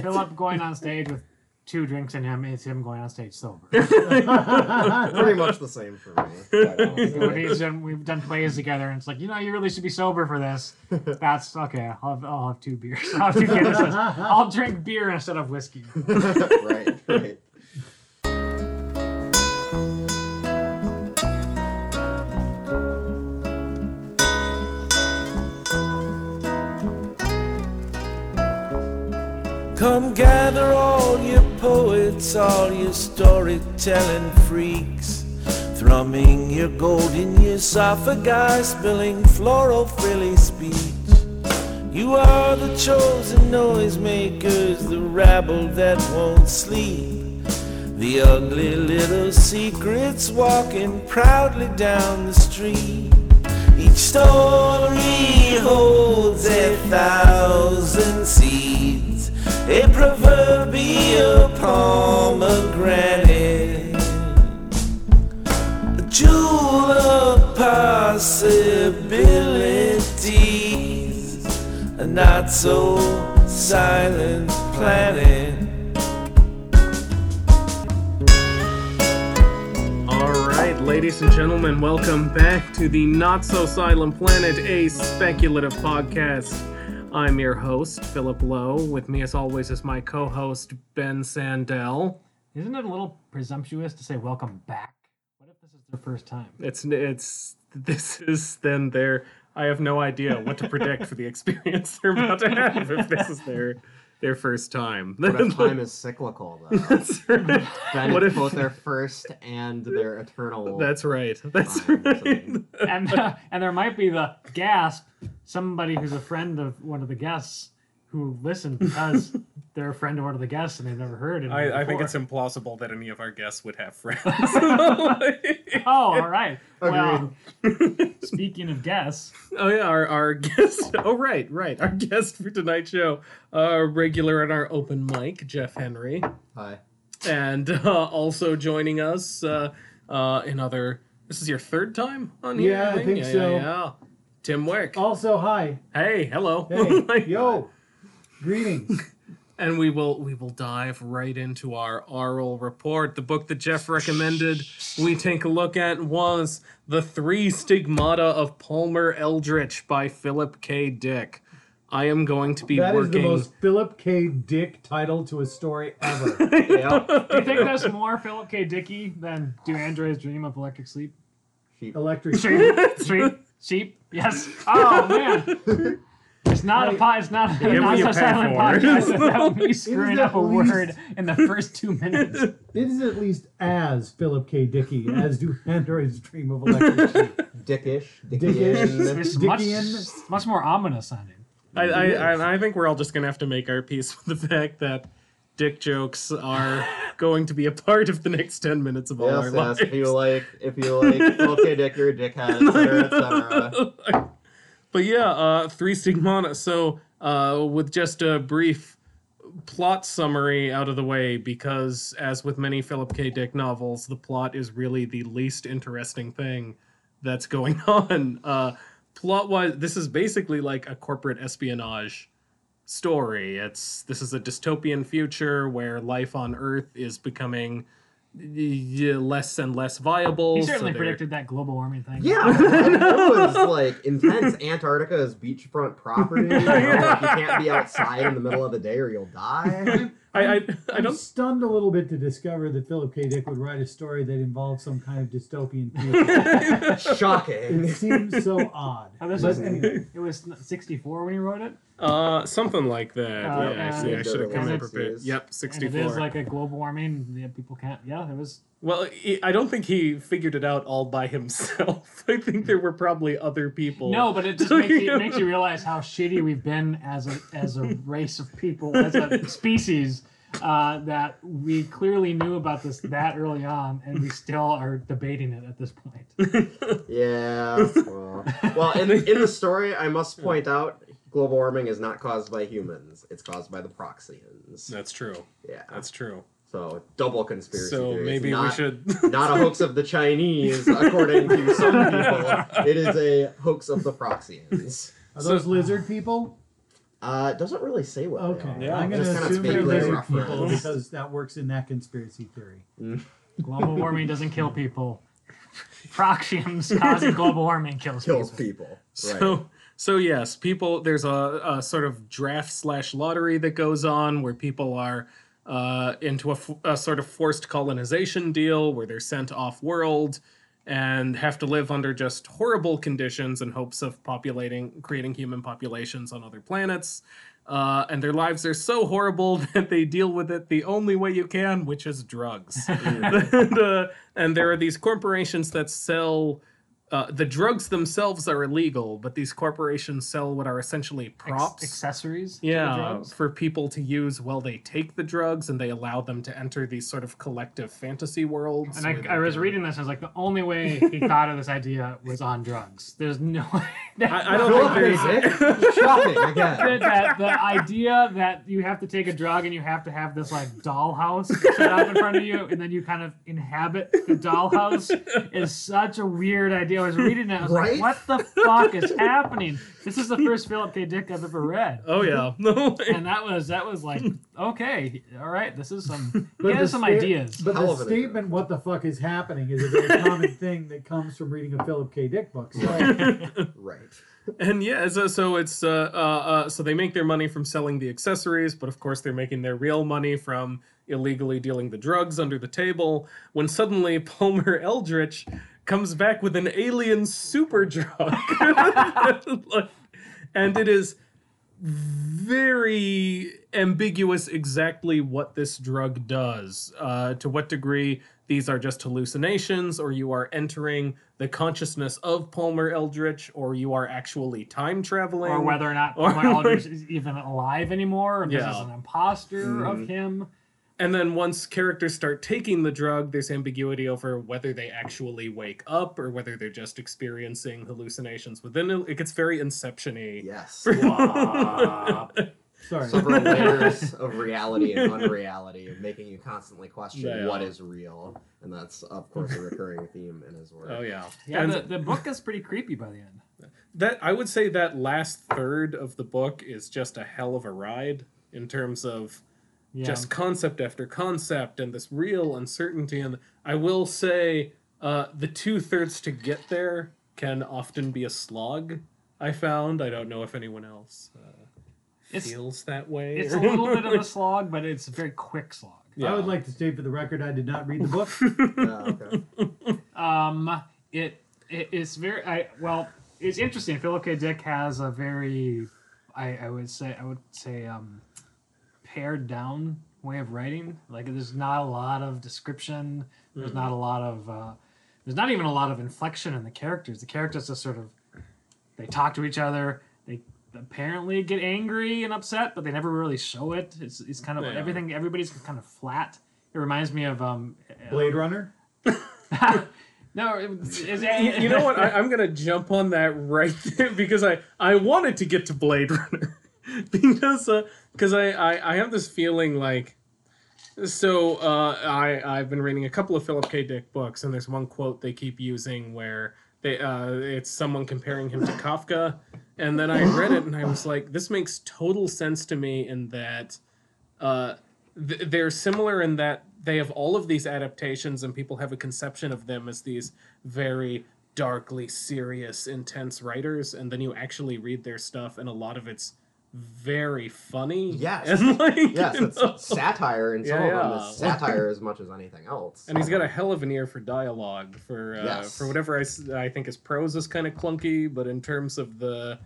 Philip going on stage with two drinks in him is him going on stage sober. Pretty much the same for me. quite honestly. When he's done, we've done plays together, and it's like, you know, you really should be sober for this. That's okay. I'll have, I'll have two beers. I'll have two I'll drink beer instead of whiskey. right, right. Come gather all your poets, all your storytelling freaks, thrumming your gold in your esophagus, spilling floral frilly speech. You are the chosen noisemakers, the rabble that won't sleep. The ugly little secrets walking proudly down the street. Each story holds a thousand seeds, a proverbial pomegranate, a jewel of possibilities, a not so silent planet. Ladies and gentlemen, welcome back to the Not So Silent Planet, a speculative podcast. I'm your host, Philip Lowe. With me, as always, is my co host, Ben Sandell. Isn't it a little presumptuous to say welcome back? What if this is their first time? It's, it's, this is then their, I have no idea what to predict for the experience they're about to have if this is their, their first time. But if time is cyclical, though, That's right. then What if- both their first and their eternal. That's right. That's Fine, right. And uh, and there might be the gasp. Somebody who's a friend of one of the guests who listen because they're a friend of one of the guests and they've never heard it. I, I think it's implausible that any of our guests would have friends. Oh, all right. Well, speaking of guests, oh yeah, our, our guest. Oh right, right. Our guest for tonight's show, uh, regular at our open mic, Jeff Henry, Hi. and uh, also joining us uh, uh, in other. This is your third time on here. Yeah, I think yeah, so. Yeah, yeah. Tim Wick. Also, hi. Hey, hello. Hey, yo. Greetings. and we will we will dive right into our oral report. The book that Jeff recommended we take a look at was The Three Stigmata of Palmer Eldritch by Philip K. Dick. I am going to be That is working the most Philip K. Dick title to a story ever. Yeah. do you think that's more Philip K. Dickey than Do Androids Dream of Electric Sleep? Sheep. Electric Sheep, sheep, sheep. Yes. Oh man. It's not a Right. pod. It's not, what not you so pay silent podcast without me screwing up a least- word in the first two minutes. It is at least as Philip K. Dickey as do androids dream of electric sheep. Dickish. Dickish. Dickian. It's much, Dickian. much more ominous sounding. I, I, I, I think we're all just gonna have to make our peace with the fact that dick jokes are going to be a part of the next ten minutes of all Yes, our yes. lives. If you like, if you like, Philip K. Dick, you're a dickhead, etc., etc. but yeah, uh, three stigmata. So, uh, with just a brief plot summary out of the way, because as with many Philip K. Dick novels, the plot is really the least interesting thing that's going on. Uh, plot wise, this is basically like a corporate espionage story. It's this is a dystopian future where life on Earth is becoming less and less viable. He so certainly they're- predicted that global warming thing. Yeah, it was like intense. Antarctica is beachfront property. You, know, like, you can't be outside in the middle of the day or you'll die. I, I, I I'm don't stunned a little bit to discover that Philip K. Dick would write a story that involved some kind of dystopian future. Shocking. it seems so odd. Oh, this was, anyway, it was 64 when he wrote it, Uh, something like that. Uh, yeah, I see. I should have come in prepared. it's- Yep, and it sixty-four. is like a global warming. Yeah, people can't. Yeah, it was. Well, I don't think he figured it out all by himself. I think there were probably other people. No, but it just makes you, it makes you realize how shitty we've been as a as a race of people, as a species. Uh, that we clearly knew about this that early on, and we still are debating it at this point. Yeah. Well, well in, in the story, I must point out global warming is not caused by humans. It's caused by the Proxians. That's true. Yeah. That's true. So double conspiracy So theories. maybe not, we should. not a hoax of the Chinese, according to some people. It is a hoax of the Proxians. are those lizard people? Uh, it doesn't really say what. Okay, They are. Yeah. I'm going to just kinda assume they're lizard referenced. people because that works in that conspiracy theory. Global warming doesn't kill people. Proxians causing global warming kills, kills people. people. So, so yes, people. There's a, a sort of draft slash lottery that goes on where people are uh, into a, f- a sort of forced colonization deal where they're sent off world and have to live under just horrible conditions in hopes of populating, creating human populations on other planets. Uh, and their lives are so horrible that they deal with it the only way you can, which is drugs. and, uh, and there are these corporations that sell uh, the drugs themselves are illegal, but these corporations sell what are essentially Ex- props. accessories. to the yeah, drugs. for people to use while they take the drugs, and they allow them to enter these sort of collective fantasy worlds. And I, I was reading this, and I was like, the only way he thought of this idea was on drugs. There's no way. I, I don't think Philip there's. K. Dick, shocking that, again. that the idea that you have to take a drug and you have to have this like dollhouse set up in front of you and then you kind of inhabit the dollhouse is such a weird idea. I was reading it, I was Right? like, what the fuck is happening? This is the first Philip K. Dick I've ever read. Oh yeah, no. And that was that was like, okay, all right, this is some he has some sta- ideas. But Hell the statement, what the fuck is happening, is a very common thing that comes from reading a Philip K. Dick book. So, Right. And yeah, so, so it's uh, uh, uh, so they make their money from selling the accessories, but of course they're making their real money from illegally dealing the drugs under the table. When suddenly Palmer Eldritch comes back with an alien super drug, and it is very ambiguous exactly what this drug does. Uh, to what degree these are just hallucinations, or you are entering the consciousness of Palmer Eldritch, or you are actually time traveling, or whether or not Or- Palmer Eldritch is even alive anymore, and this is an imposter of him. And then once characters start taking the drug, there's ambiguity over whether they actually wake up or whether they're just experiencing hallucinations within it. It gets very Inception-y. Yes. sorry. Several layers of reality and unreality, making you constantly question Yeah. what is real, and that's of course a recurring theme in his work. Oh yeah. Yeah, And the, the book is pretty creepy by the end. that I would say that last third of the book is just a hell of a ride in terms of Yeah. just concept after concept and this real uncertainty. And I will say, uh, the two thirds to get there can often be a slog. I found. I don't know if anyone else uh, feels that way. It's a little bit of a slog, but it's a very quick slog. Yeah. I would like to state for the record, I did not read the book. Yeah, okay. Um, it, it it's very I well, it's interesting. Philip K. Dick has a very, I, I would say I would say um, pared down way of writing. Like there's not a lot of description. There's not a lot of uh, there's not even a lot of inflection in the characters. The characters just sort of they talk to each other. They apparently get angry and upset, but they never really show it. It's it's kind of Yeah. everything. Everybody's kind of flat. It reminds me of um, Blade Runner. no, it, it's, it's, you, you know what? I, I'm gonna jump on that right there because I I wanted to get to Blade Runner because because I, I I have this feeling like so uh, I I've been reading a couple of Philip K. Dick books and there's one quote they keep using where they uh, it's someone comparing him to Kafka and then I read it and I was like this makes total sense to me in that uh, th- they're similar in that they have all of these adaptations and people have a conception of them as these very darkly serious intense writers and then you actually read their stuff and a lot of it's very funny Yes. and like Yes, it's know. satire, and some Yeah, of them yeah. is satire as much as anything else. and he's got a hell of an ear for dialogue for uh, Yes. for whatever I, I think his prose is kind of clunky but in terms of the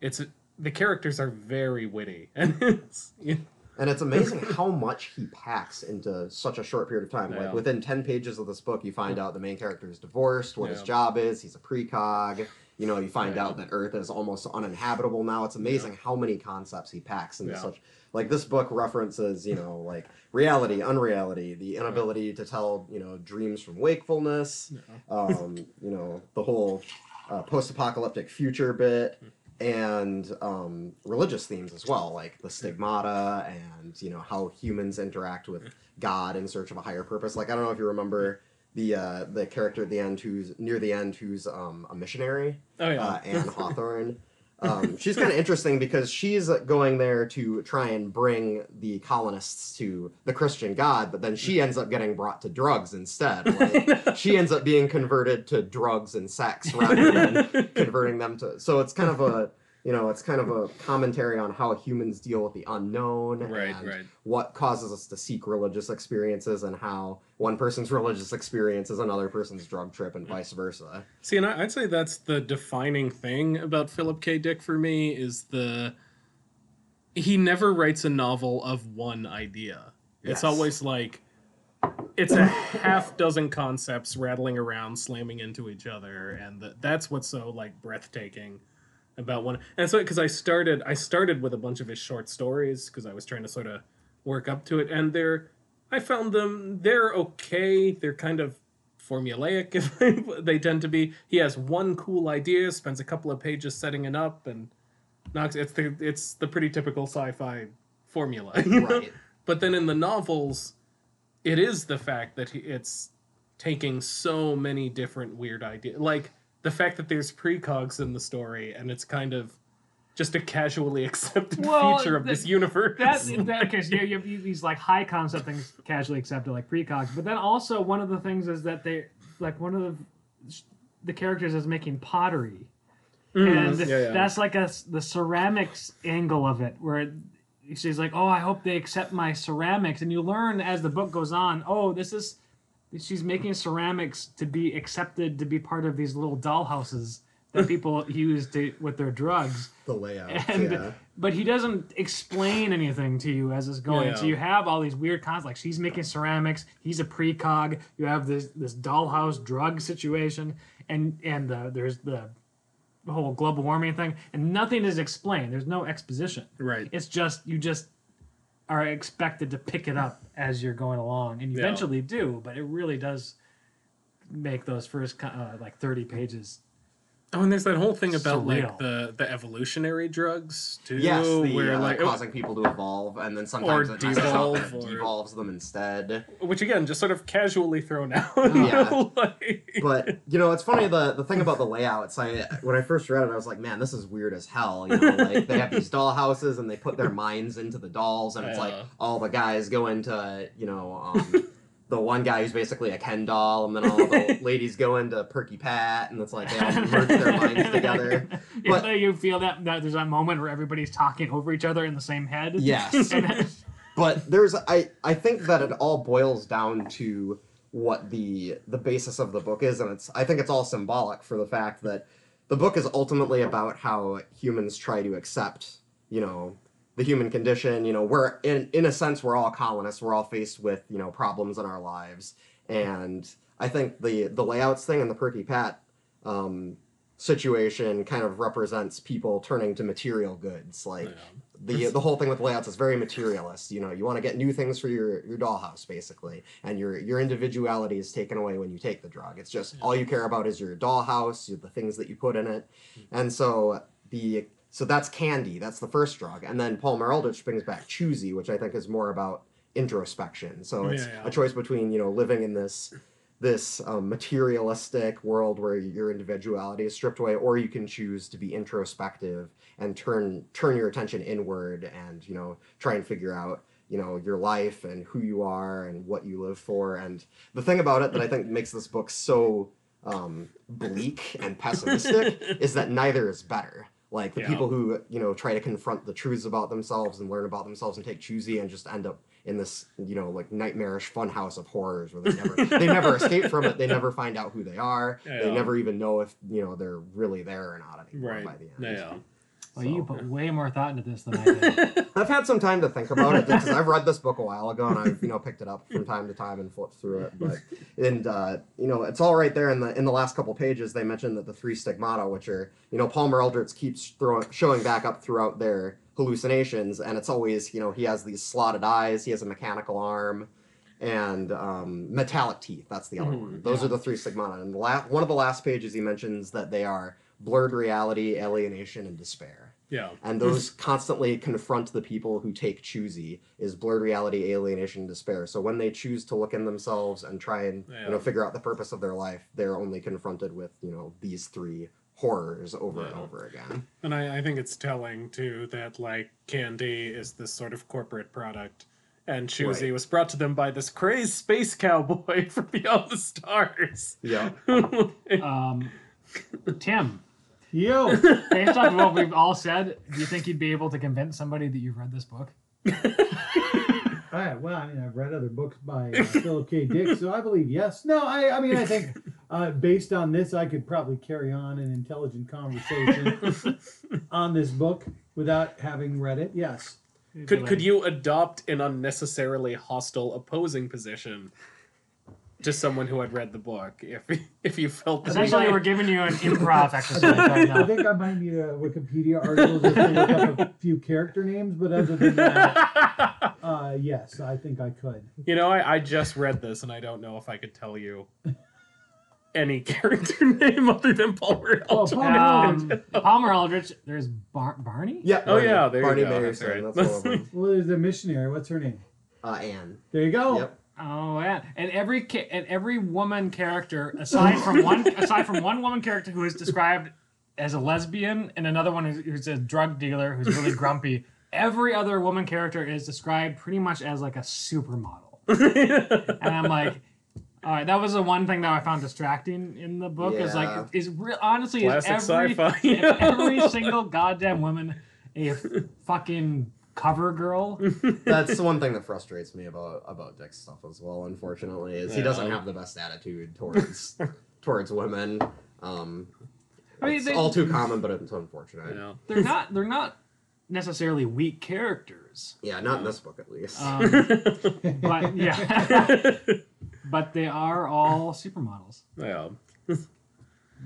it's the characters are very witty and it's you And it's amazing how much he packs into such a short period of time. Yeah. Like within ten pages of this book, you find out the main character is divorced, what his job is, he's a precog. You know, you find Yeah. out that Earth is almost uninhabitable now. It's amazing how many concepts he packs into Yeah. such. Like this book references, you know, like reality, unreality, the inability to tell, you know, dreams from wakefulness. Um, you know, the whole uh, post-apocalyptic future bit and um, religious themes as well, like the stigmata and you know how humans interact with God in search of a higher purpose. Like I don't know if you remember the uh, the character at the end who's near the end who's um, a missionary, oh yeah uh, Anne Hawthorne. um, she's kind of interesting because she's going there to try and bring the colonists to the Christian God, but then she ends up getting brought to drugs instead. Like, she ends up being converted to drugs and sex rather than converting them to. So it's kind of a you know it's kind of a commentary on how humans deal with the unknown Right, and right. what causes us to seek religious experiences and how one person's religious experience is another person's drug trip and vice versa. See, and I- I'd say that's the defining thing about Philip K. Dick for me is the he never writes a novel of one idea. It's always like it's a half dozen concepts rattling around, slamming into each other, and th- that's what's so like breathtaking about one. And so, because I started, I started with a bunch of his short stories because I was trying to sort of work up to it, and they're, I found them, they're okay. They're kind of formulaic. If they tend to be. He has one cool idea, spends a couple of pages setting it up, and knocks. It's the it's the pretty typical sci-fi formula. Right. But then in the novels, it is the fact that he, it's taking so many different weird ideas. Like the fact that there's precogs in the story, and it's kind of just a casually accepted Well, feature of that- this universe. That, that because you, you have these like high concept things casually accepted like precogs, but then also one of the things is that they like one of the the characters is making pottery, mm, and yeah, yeah. that's like a the ceramics angle of it where. It, She's like, "Oh, I hope they accept my ceramics," and you learn as the book goes on. Oh, this is she's making ceramics to be accepted to be part of these little dollhouses that people use to with their drugs. The layout. And yeah. but he doesn't explain anything to you as it's going. Yeah. So you have all these weird cons like she's making ceramics, he's a precog, you have this this dollhouse drug situation, and and uh, there's the whole global warming thing, and nothing is explained. There's no exposition. Right. It's just you just are expected to pick it up as you're going along, and you Yeah. eventually do. But it really does make those first uh, like 30 pages Oh, and there's that whole thing about Surreal. like the the evolutionary drugs too, Yes, the, where uh, like causing people to evolve, and then sometimes Or it messes up devolve, or- devolves them instead. which again just sort of casually thrown out. Yeah. like, But you know, it's funny the the thing about the layouts. I when I first read it, I was like, man, this is weird as hell. You know, like they have these doll houses and they put their minds into the dolls, and it's like all the guys go into you know. Um, The one guy who's basically a Ken doll, and then all the ladies go into Perky Pat, and it's like they all merge their minds together. You But- you feel that, that there's that moment where everybody's talking over each other in the same head. Yes. But there's I I think that it all boils down to what the the basis of the book is and it's I think it's all symbolic for the fact that the book is ultimately about how humans try to accept, you know, the human condition, you know, we're in in a sense we're all colonists, we're all faced with, you know, problems in our lives. And I think the the layouts thing and the Perky Pat um situation kind of represents people turning to material goods. Like the the whole thing with layouts is very materialist. You know, you want to get new things for your your dollhouse basically, and your your individuality is taken away when you take the drug. It's just all you care about is your dollhouse, the things that you put in it, and so the so that's Can-D. That's the first drug, and then Paul Eldritch brings back Chew-Z, which I think is more about introspection. So it's Yeah, yeah. a choice between you know living in this this um, materialistic world where your individuality is stripped away, or you can choose to be introspective and turn turn your attention inward and you know try and figure out you know your life and who you are and what you live for. And the thing about it that I think makes this book so um, bleak and pessimistic is that neither is better. Like the Yeah. people who you know try to confront the truths about themselves and learn about themselves and take Chew-Z and just end up in this you know like nightmarish funhouse of horrors where they never they never escape from it. They never find out who they are. They never even know if you know they're really there or not anymore right. by the end. Yeah. Well, you put way more thought into this than I did. I've had some time to think about it because I've read this book a while ago and I've you know picked it up from time to time and flipped through it. But and uh, you know it's all right there in the in the last couple pages. They mentioned that the three stigmata, which are you know Palmer Eldritch keeps throwing showing back up throughout their hallucinations, and it's always you know he has these slotted eyes, he has a mechanical arm. And um, metallic teeth. That's the other Mhm, one. Those are the three stigmata. And la- one of the last pages, he mentions that they are blurred reality, alienation, and despair Yeah. and those constantly confront the people who take Chew-Z is blurred reality alienation and despair so when they choose to look in themselves and try and you know figure out the purpose of their life they're only confronted with you know these three horrors over and over again. And I, I think it's telling too that like Can-D is this sort of corporate product, and Chew-Z Right. was brought to them by this crazed space cowboy from beyond the stars. Yeah. Um, Tim, Yo, based off of what we've all said, do you think you'd be able to convince somebody that you've read this book? All right, well, I mean, I've read other books by uh, Philip K. Dick, so I believe yes. No, I, I mean, I think uh, based on this, I could probably carry on an intelligent conversation on this book without having read it. Yes. Could could you adopt an unnecessarily hostile opposing position to someone who had read the book if if you felt that Essentially, we're giving you an improv exercise right I think I might need a Wikipedia article just to look up a few character names, but other than that, uh, yes, I think I could. You know, I, I just read this and I don't know if I could tell you any character name other than Palmer Oh, Palmer Um, Palmer Eldritch, there's Bar- Barney? Yeah. Oh, yeah, there you Barney go, that's Mayerson, right. That's one of them. Well, there's a missionary. What's her name? Uh, Anne. There you go. Yep. Oh yeah, and every ca- and every woman character aside from one aside from one woman character who is described as a lesbian and another one who's, who's a drug dealer who's really grumpy. Every other woman character is described pretty much as like a supermodel, and I'm like, all right, that was the one thing that I found distracting in the book. Is like is real honestly is every every single goddamn woman a fucking cover girl. That's the one thing that frustrates me about about Dick's stuff as well. Unfortunately, is he doesn't have the best attitude towards towards women. Um, I mean, it's they- all too common, but it's unfortunate. Yeah. they're not they're not necessarily weak characters Yeah, not in this book at least. um, but yeah but they are all supermodels yeah.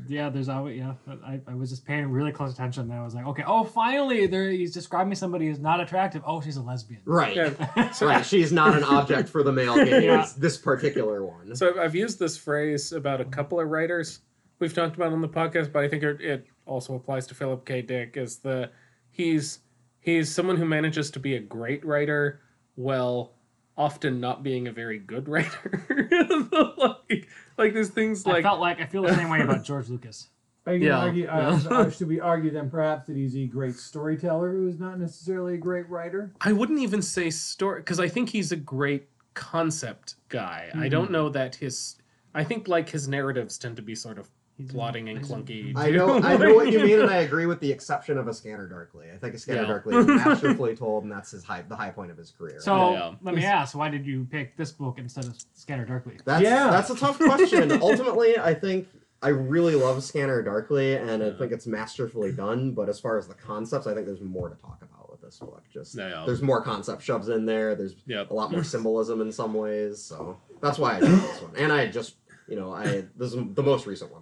Yeah there's always yeah I, I was just paying really close attention and i was like okay oh finally there he's describing somebody who's not attractive oh she's a lesbian right. Yeah. right. She's not an object for the male gaze. Yeah. This particular one. So I've- I've used this phrase about a couple of writers we've talked about on the podcast, but I think it, it also applies to Philip K. Dick. Is the he's he's someone who manages to be a great writer while often not being a very good writer. like like there's things i like felt like i feel the same way about george lucas Are you Yeah. argue, uh, uh, should we argue then perhaps that he's a great storyteller who is not necessarily a great writer? I wouldn't even say story because I think he's a great concept guy. I don't know that his. I think like his narratives tend to be sort of plotting and clunky. I know, I know what you mean, and I agree with the exception of a Scanner Darkly. I think a Scanner Yeah. Darkly is masterfully told, and that's his high, the high point of his career. so Yeah. let me ask why did you pick this book instead of scanner darkly That's Yeah. that's a tough question. Ultimately, I think I really love Scanner Darkly, and I think it's masterfully done. But as far as the concepts, I think there's more to talk about with this book. Just Yeah. there's more concept shoves in there. There's Yep. a lot more symbolism in some ways. So that's why I chose this one. And I just, you know, I this is the most recent one that I read.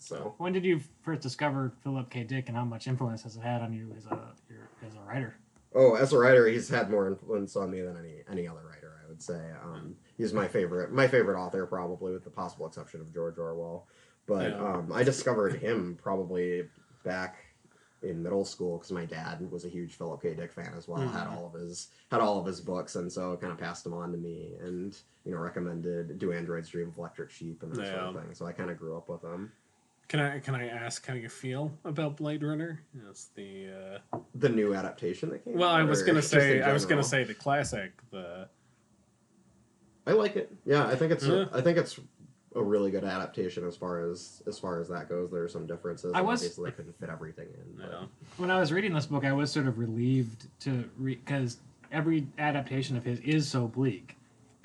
So when did you first discover philip k dick and how much influence has it had on you as a your, as a writer Oh, as a writer, he's had more influence on me than any any other writer. I would say um, he's my favorite, my favorite author, probably with the possible exception of George Orwell. But Yeah. um, I discovered him probably back in middle school because my dad was a huge Philip K. Dick fan as well. Had Mhm. all of his had all of his books, and so kind of passed them on to me, and you know recommended "Do Androids Dream of Electric Sheep" and that sort of thing. So I kind of grew up with him. Can I can I ask how you feel about Blade Runner? Yes, the uh, The new adaptation that came. well, I was gonna say I was gonna say the classic. The I like it. Yeah, I think it's Yeah. I think it's a really good adaptation as far as as far as that goes. There are some differences. I was- obviously they couldn't fit everything in. but- know, when I was reading this book, I was sort of relieved to read because every adaptation of his is so bleak.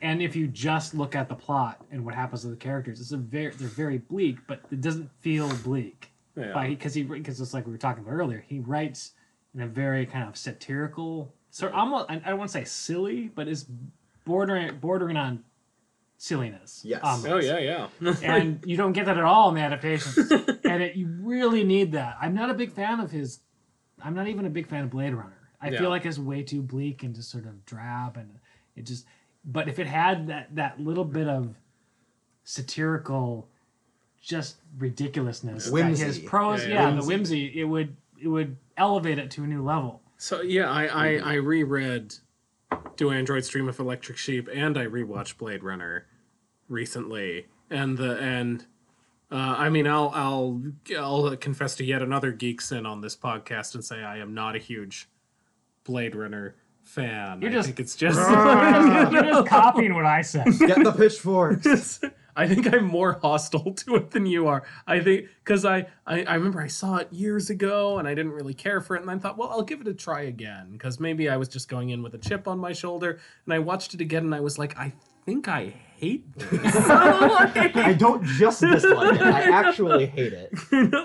And if you just look at the plot and what happens to the characters, it's a very they're very bleak, but it doesn't feel bleak. yeah. Because he because it's like we were talking about earlier, he writes in a very kind of satirical, so almost I I don't want to say silly, but it's bordering bordering on silliness. Yes. almost oh yeah, yeah. and you don't get that at all in the adaptations. and it, you really need that. I'm not a big fan of his. I'm not even a big fan of Blade Runner. I Yeah. feel like it's way too bleak and just sort of drab, and it just. But if it had that that little bit of satirical, just ridiculousness, that his prose, Yeah, yeah, yeah. the Whimsy. whimsy, it would it would elevate it to a new level. So yeah, I I, I reread Do Androids Dream of Electric Sheep and I rewatched Blade Runner recently, and the and Uh, I mean, I'll I'll I'll confess to yet another geek sin on this podcast and say I am not a huge Blade Runner fan. You're I just- think it's just. You're just copying what I said. Get the pitchforks. I think I'm more hostile to it than you are. I think because I, I I remember I saw it years ago and I didn't really care for it, and I thought, well, I'll give it a try again because maybe I was just going in with a chip on my shoulder, and I watched it again and I was like, I think I hate this. I don't just dislike it. I actually hate it.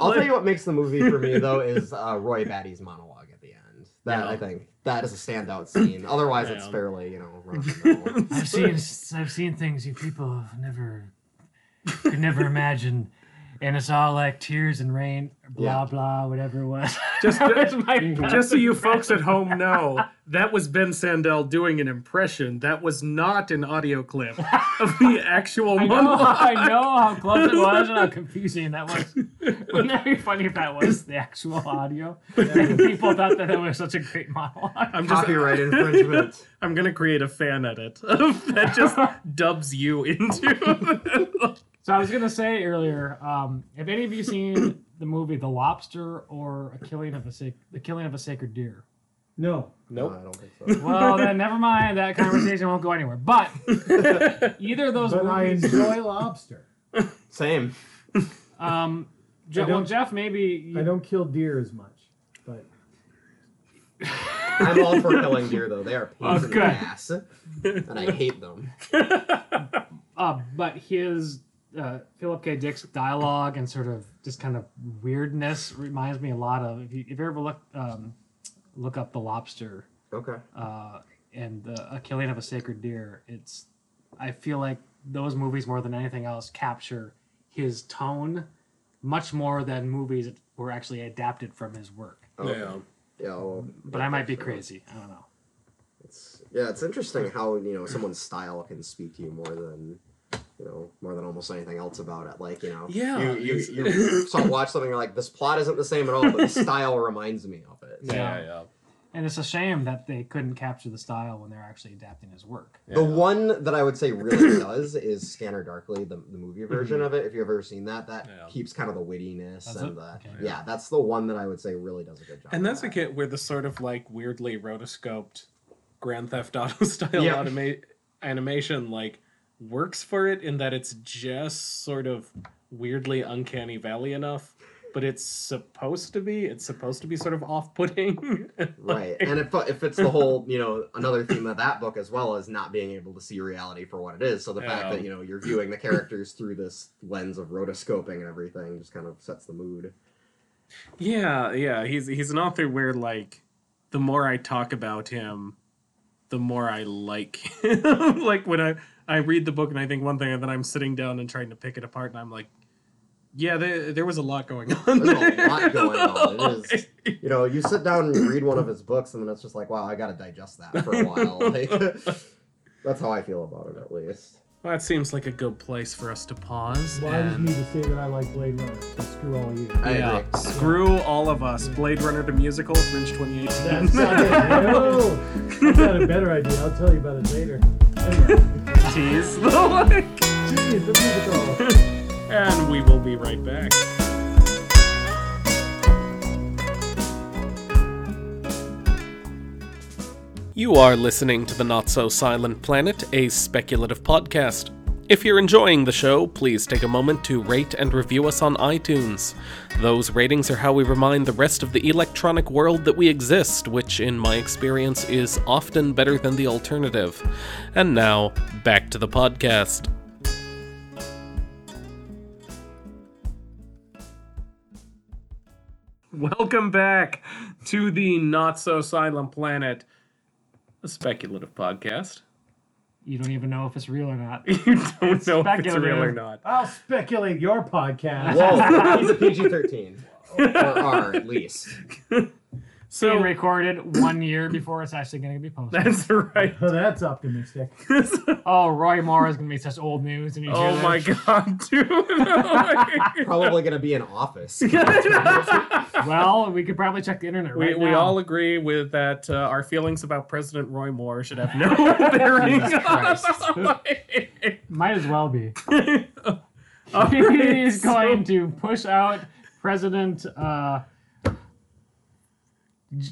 I'll tell you what makes the movie for me though is uh, Roy Batty's monologue at the end. That Yeah. I think that is a standout scene. Otherwise, it's Yeah. fairly you know. run of the mill. I've seen I've seen things you people have never could never imagine. And it's all like tears and rain, blah Yeah. blah, whatever it was. Just- was Just so you folks at home know, that was Ben Sandell doing an impression. That was not an audio clip of the actual I know, monologue. I know how close it was and how confusing that was. Wouldn't that be funny if that was the actual audio? And people thought that it was such a great monologue. I'm just Copyright infringement. I'm gonna create a fan edit of that just dubs you into. So I was gonna say earlier, um, have any of you seen the movie The Lobster or A Killing of a Sac- The Killing of a Sacred Deer? No. No, I don't think so. Well, then never mind. That conversation won't go anywhere. But either of those But I movies, enjoy lobster. Same. um, Je- I well, don't- Jeff, maybe you, I don't kill deer as much. But I'm all for killing deer though. They are pains in the ass, and I hate them. Uh, but his uh, Philip K. Dick's dialogue and sort of just kind of weirdness reminds me a lot of if you, if you ever look um, look up the lobster Okay. uh, and the a killing of a sacred deer. It's I feel like those movies more than anything else capture his tone much more than movies that were actually adapted from his work. Okay. Yeah. well, But I might be crazy. I don't know. It's yeah, it's interesting how you know someone's style can speak to you more than you know more than almost anything else about it. Like you know, Yeah, you you, you so watch something you're like this plot isn't the same at all, but the style reminds me of it. Yeah. yeah. And it's a shame that they couldn't capture the style when they're actually adapting his work. The one that I would say really does is Scanner Darkly, the, the movie mm-hmm. version of it. If you've ever seen that, that Yeah. keeps kind of the wittiness Does and it? the Okay. yeah, that's the one that I would say really does a good job. And of that's a that. kit where the sort of like weirdly rotoscoped Grand Theft Auto style Yeah. anima- animation like works for it in that it's just sort of weirdly uncanny valley enough, but it's supposed to be. It's supposed to be sort of off-putting. right and if, if it's the whole you know another theme of that book as well as not being able to see reality for what it is so the fact Yeah. that you know you're viewing the characters through this lens of rotoscoping and everything just kind of sets the mood Yeah, yeah, he's he's an author where like the more I talk about him, the more I like him. like when I I read the book and I think one thing and then I'm sitting down and trying to pick it apart and I'm like yeah, there, there was a lot going on. There's a lot going on. It is- you know you sit down and you read one of his books and then it's just like wow i gotta digest that for a while like that's how i feel about it at least Well, that seems like a good place for us to pause. well, I just need to say that I like Blade Runner. So screw all you. I yeah, agree. screw all of us. Blade Runner the musical, Fringe 2018. That's not it. No, I've got a better idea. I'll tell you about it later. Anyway, Tease. Like- geez, the musical. and we will be right back. You are listening to the Not So Silent Planet, a speculative podcast. If you're enjoying the show, please take a moment to rate and review us on iTunes. Those ratings are how we remind the rest of the electronic world that we exist, which, in my experience, is often better than the alternative. And now, back to the podcast. Welcome back to the Not So Silent Planet, a speculative podcast. You don't even know if it's real or not. You don't know if it's real or not. I'll speculate your podcast. whoa he's a pg-13 or r at least Being So recorded one year before it's actually going to be posted. that's right. Oh, that's optimistic. Oh, Roy Moore is going to be such old news. And oh my god, dude! probably gonna be in office Well, we could probably check the internet we, right we now. all agree with that. Uh, our feelings about President Roy Moore should have no bearing. Jesus Christ. Might as well be. He's going to push out President. Uh,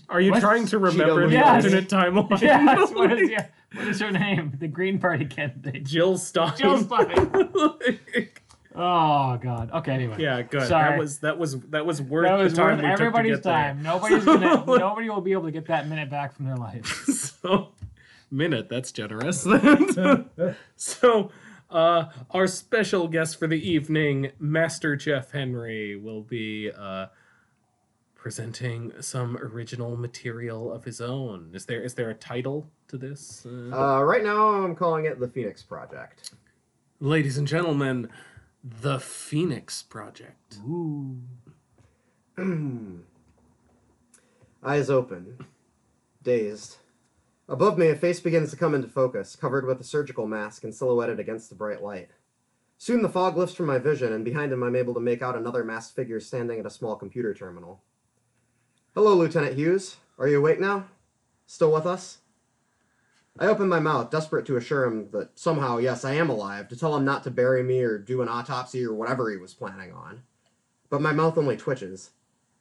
Are you What's- trying to remember the Yes. alternate timeline? yes, what is, yeah, what is her name? The Green Party candidate. Jill Stein. Jill Stein. Oh God. Okay. Anyway. yeah, good. Sorry. That was that was that was worth That was the time worth we took to everybody's get there. time. Nobody's gonna. nobody will be able to get that minute back from their life. so minute that's generous so uh our special guest for the evening master jeff henry will be uh presenting some original material of his own is there is there a title to this uh, Uh, right now, I'm calling it the Phoenix Project. ladies and gentlemen the phoenix project Ooh. Eyes open, dazed. Above me, a face begins to come into focus, covered with a surgical mask and silhouetted against the bright light. Soon the fog lifts from my vision, and behind him I'm able to make out another masked figure standing at a small computer terminal. Hello, Lieutenant Hughes. Are you awake now? Still with us? I open my mouth, desperate to assure him that somehow, yes, I am alive, to tell him not to bury me or do an autopsy or whatever he was planning on. But my mouth only twitches.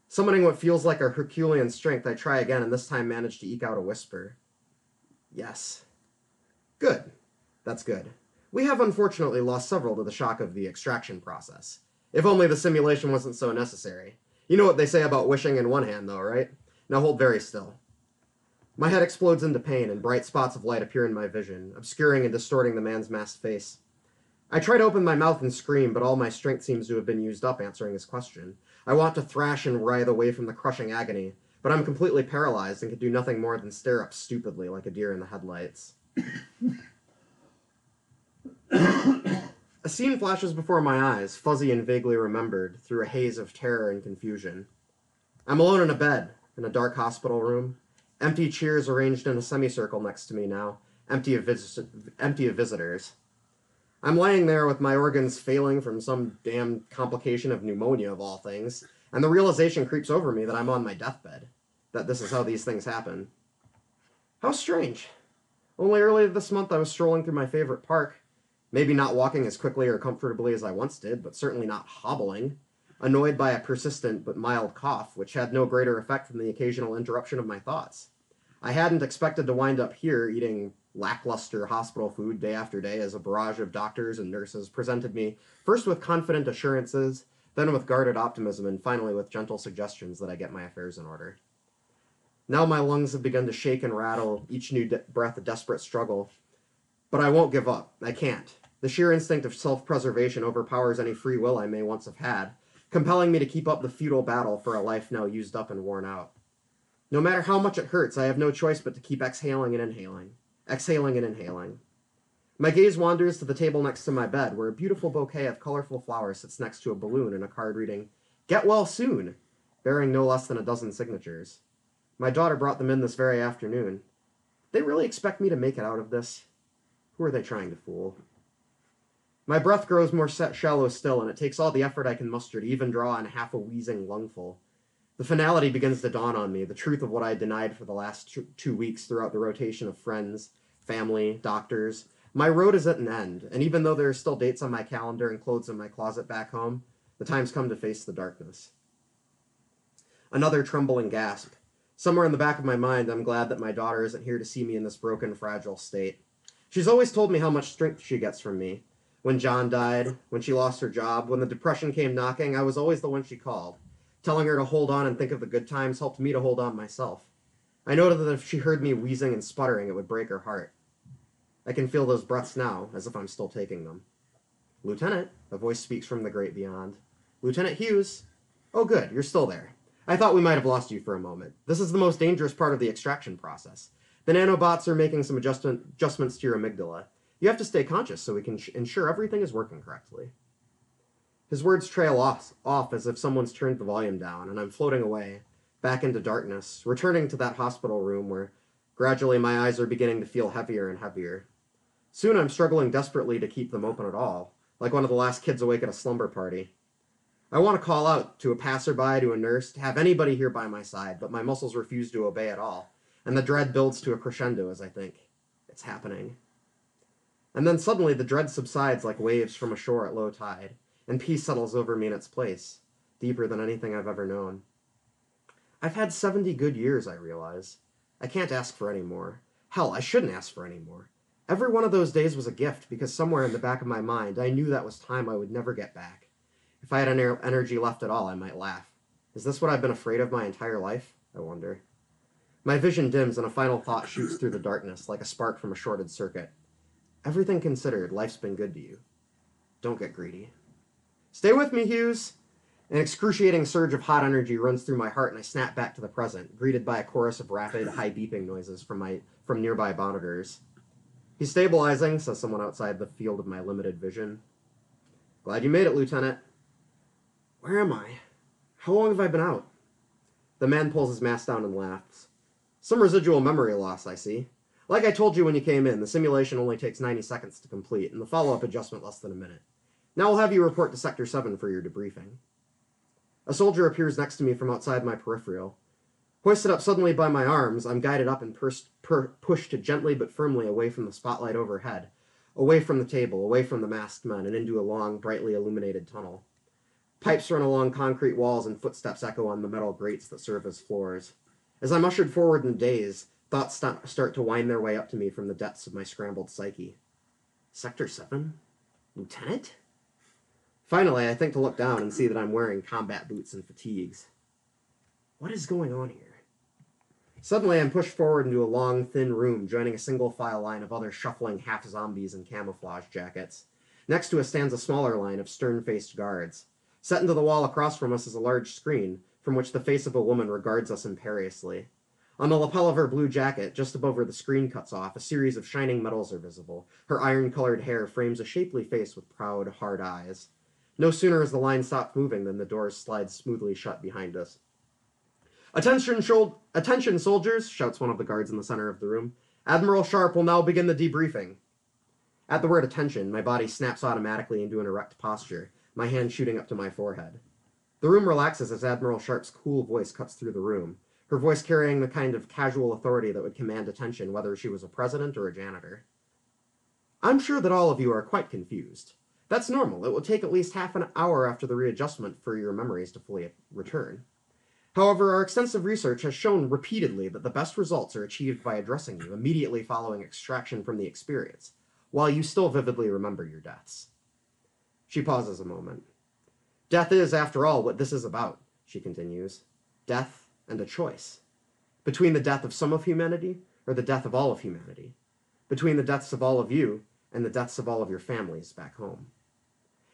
Summoning what feels like a Herculean strength, I try again and this time manage to eke out a whisper. Yes. Good. That's good. We have unfortunately lost several to the shock of the extraction process. If only the simulation wasn't so necessary. You know what they say about wishing in one hand, though, right? Now hold very still. My head explodes into pain, and bright spots of light appear in my vision, obscuring and distorting the man's masked face. I try to open my mouth and scream, but all my strength seems to have been used up answering his question. I want to thrash and writhe away from the crushing agony, but I'm completely paralyzed and can do nothing more than stare up stupidly like a deer in the headlights. a scene flashes before my eyes, fuzzy and vaguely remembered, through a haze of terror and confusion. I'm alone in a bed, in a dark hospital room. Empty chairs arranged in a semicircle next to me now, empty of, vis- empty of visitors. I'm lying there with my organs failing from some damn complication of pneumonia, of all things, and the realization creeps over me that I'm on my deathbed, that this is how these things happen. How strange. Only earlier this month I was strolling through my favorite park, maybe not walking as quickly or comfortably as I once did, but certainly not hobbling, annoyed by a persistent but mild cough, which had no greater effect than the occasional interruption of my thoughts. I hadn't expected to wind up here eating lackluster hospital food day after day as a barrage of doctors and nurses presented me first with confident assurances, then with guarded optimism, and finally with gentle suggestions that I get my affairs in order. Now my lungs have begun to shake and rattle, each new de- breath a desperate struggle. But I won't give up. I can't. The sheer instinct of self preservation overpowers any free will I may once have had, compelling me to keep up the futile battle for a life now used up and worn out. No matter how much it hurts, I have no choice but to keep exhaling and inhaling, exhaling and inhaling. My gaze wanders to the table next to my bed, where a beautiful bouquet of colorful flowers sits next to a balloon and a card reading, Get well soon, bearing no less than a dozen signatures. My daughter brought them in this very afternoon. They really expect me to make it out of this? Who are they trying to fool? My breath grows more shallow still, and it takes all the effort I can muster to even draw in half a wheezing lungful. The finality begins to dawn on me, the truth of what I denied for the last two weeks throughout the rotation of friends, family, doctors. My road is at an end, and even though there are still dates on my calendar and clothes in my closet back home, the time's come to face the darkness. Another trembling gasp. Somewhere in the back of my mind, I'm glad that my daughter isn't here to see me in this broken, fragile state. She's always told me how much strength she gets from me. When John died, when she lost her job, when the depression came knocking, I was always the one she called. Telling her to hold on and think of the good times helped me to hold on myself. I know that if she heard me wheezing and sputtering, it would break her heart. I can feel those breaths now, as if I'm still taking them. Lieutenant, a voice speaks from the great beyond. Lieutenant Hughes? Oh, good, you're still there. I thought we might have lost you for a moment. This is the most dangerous part of the extraction process. The nanobots are making some adjustment, adjustments to your amygdala. You have to stay conscious so we can ensure everything is working correctly. His words trail off, off as if someone's turned the volume down, and I'm floating away, back into darkness, returning to that hospital room where gradually my eyes are beginning to feel heavier and heavier. Soon I'm struggling desperately to keep them open at all, like one of the last kids awake at a slumber party. I want to call out to a passerby, to a nurse, to have anybody here by my side, but my muscles refuse to obey at all, and the dread builds to a crescendo as I think, it's happening. And then suddenly the dread subsides like waves from a shore at low tide. and peace settles over me in its place, deeper than anything I've ever known. I've had 70 good years, I realize. I can't ask for any more. Hell, I shouldn't ask for any more. Every one of those days was a gift because somewhere in the back of my mind, I knew that was time I would never get back. If I had any energy left at all, I might laugh. Is this what I've been afraid of my entire life? I wonder. My vision dims and a final thought shoots through the darkness like a spark from a shorted circuit. Everything considered, life's been good to you. Don't get greedy. Stay with me, Hughes! An excruciating surge of hot energy runs through my heart and I snap back to the present, greeted by a chorus of rapid, high beeping noises from my from nearby monitors. He's stabilizing, says someone outside the field of my limited vision. Glad you made it, Lieutenant. Where am I? How long have I been out? The man pulls his mask down and laughs. Some residual memory loss, I see. Like I told you when you came in, the simulation only takes 90 seconds to complete, and the follow up adjustment less than a minute. Now I'll have you report to Sector 7 for your debriefing. A soldier appears next to me from outside my peripheral. Hoisted up suddenly by my arms, I'm guided up and pers- per- pushed gently but firmly away from the spotlight overhead, away from the table, away from the masked men, and into a long, brightly illuminated tunnel. Pipes run along concrete walls and footsteps echo on the metal grates that serve as floors. As I'm ushered forward in a daze, thoughts st- start to wind their way up to me from the depths of my scrambled psyche. Sector 7? Lieutenant? Finally, I think to look down and see that I'm wearing combat boots and fatigues. What is going on here? Suddenly, I'm pushed forward into a long, thin room, joining a single file line of other shuffling half zombies in camouflage jackets. Next to us stands a smaller line of stern faced guards. Set into the wall across from us is a large screen, from which the face of a woman regards us imperiously. On the lapel of her blue jacket, just above where the screen cuts off, a series of shining medals are visible. Her iron colored hair frames a shapely face with proud, hard eyes. No sooner has the line stopped moving than the doors slide smoothly shut behind us. Attention, shol- attention, soldiers! shouts one of the guards in the center of the room. Admiral Sharp will now begin the debriefing. At the word attention, my body snaps automatically into an erect posture, my hand shooting up to my forehead. The room relaxes as Admiral Sharp's cool voice cuts through the room, her voice carrying the kind of casual authority that would command attention whether she was a president or a janitor. I'm sure that all of you are quite confused. That's normal. It will take at least half an hour after the readjustment for your memories to fully return. However, our extensive research has shown repeatedly that the best results are achieved by addressing you immediately following extraction from the experience, while you still vividly remember your deaths. She pauses a moment. Death is, after all, what this is about, she continues. Death and a choice. Between the death of some of humanity or the death of all of humanity. Between the deaths of all of you and the deaths of all of your families back home.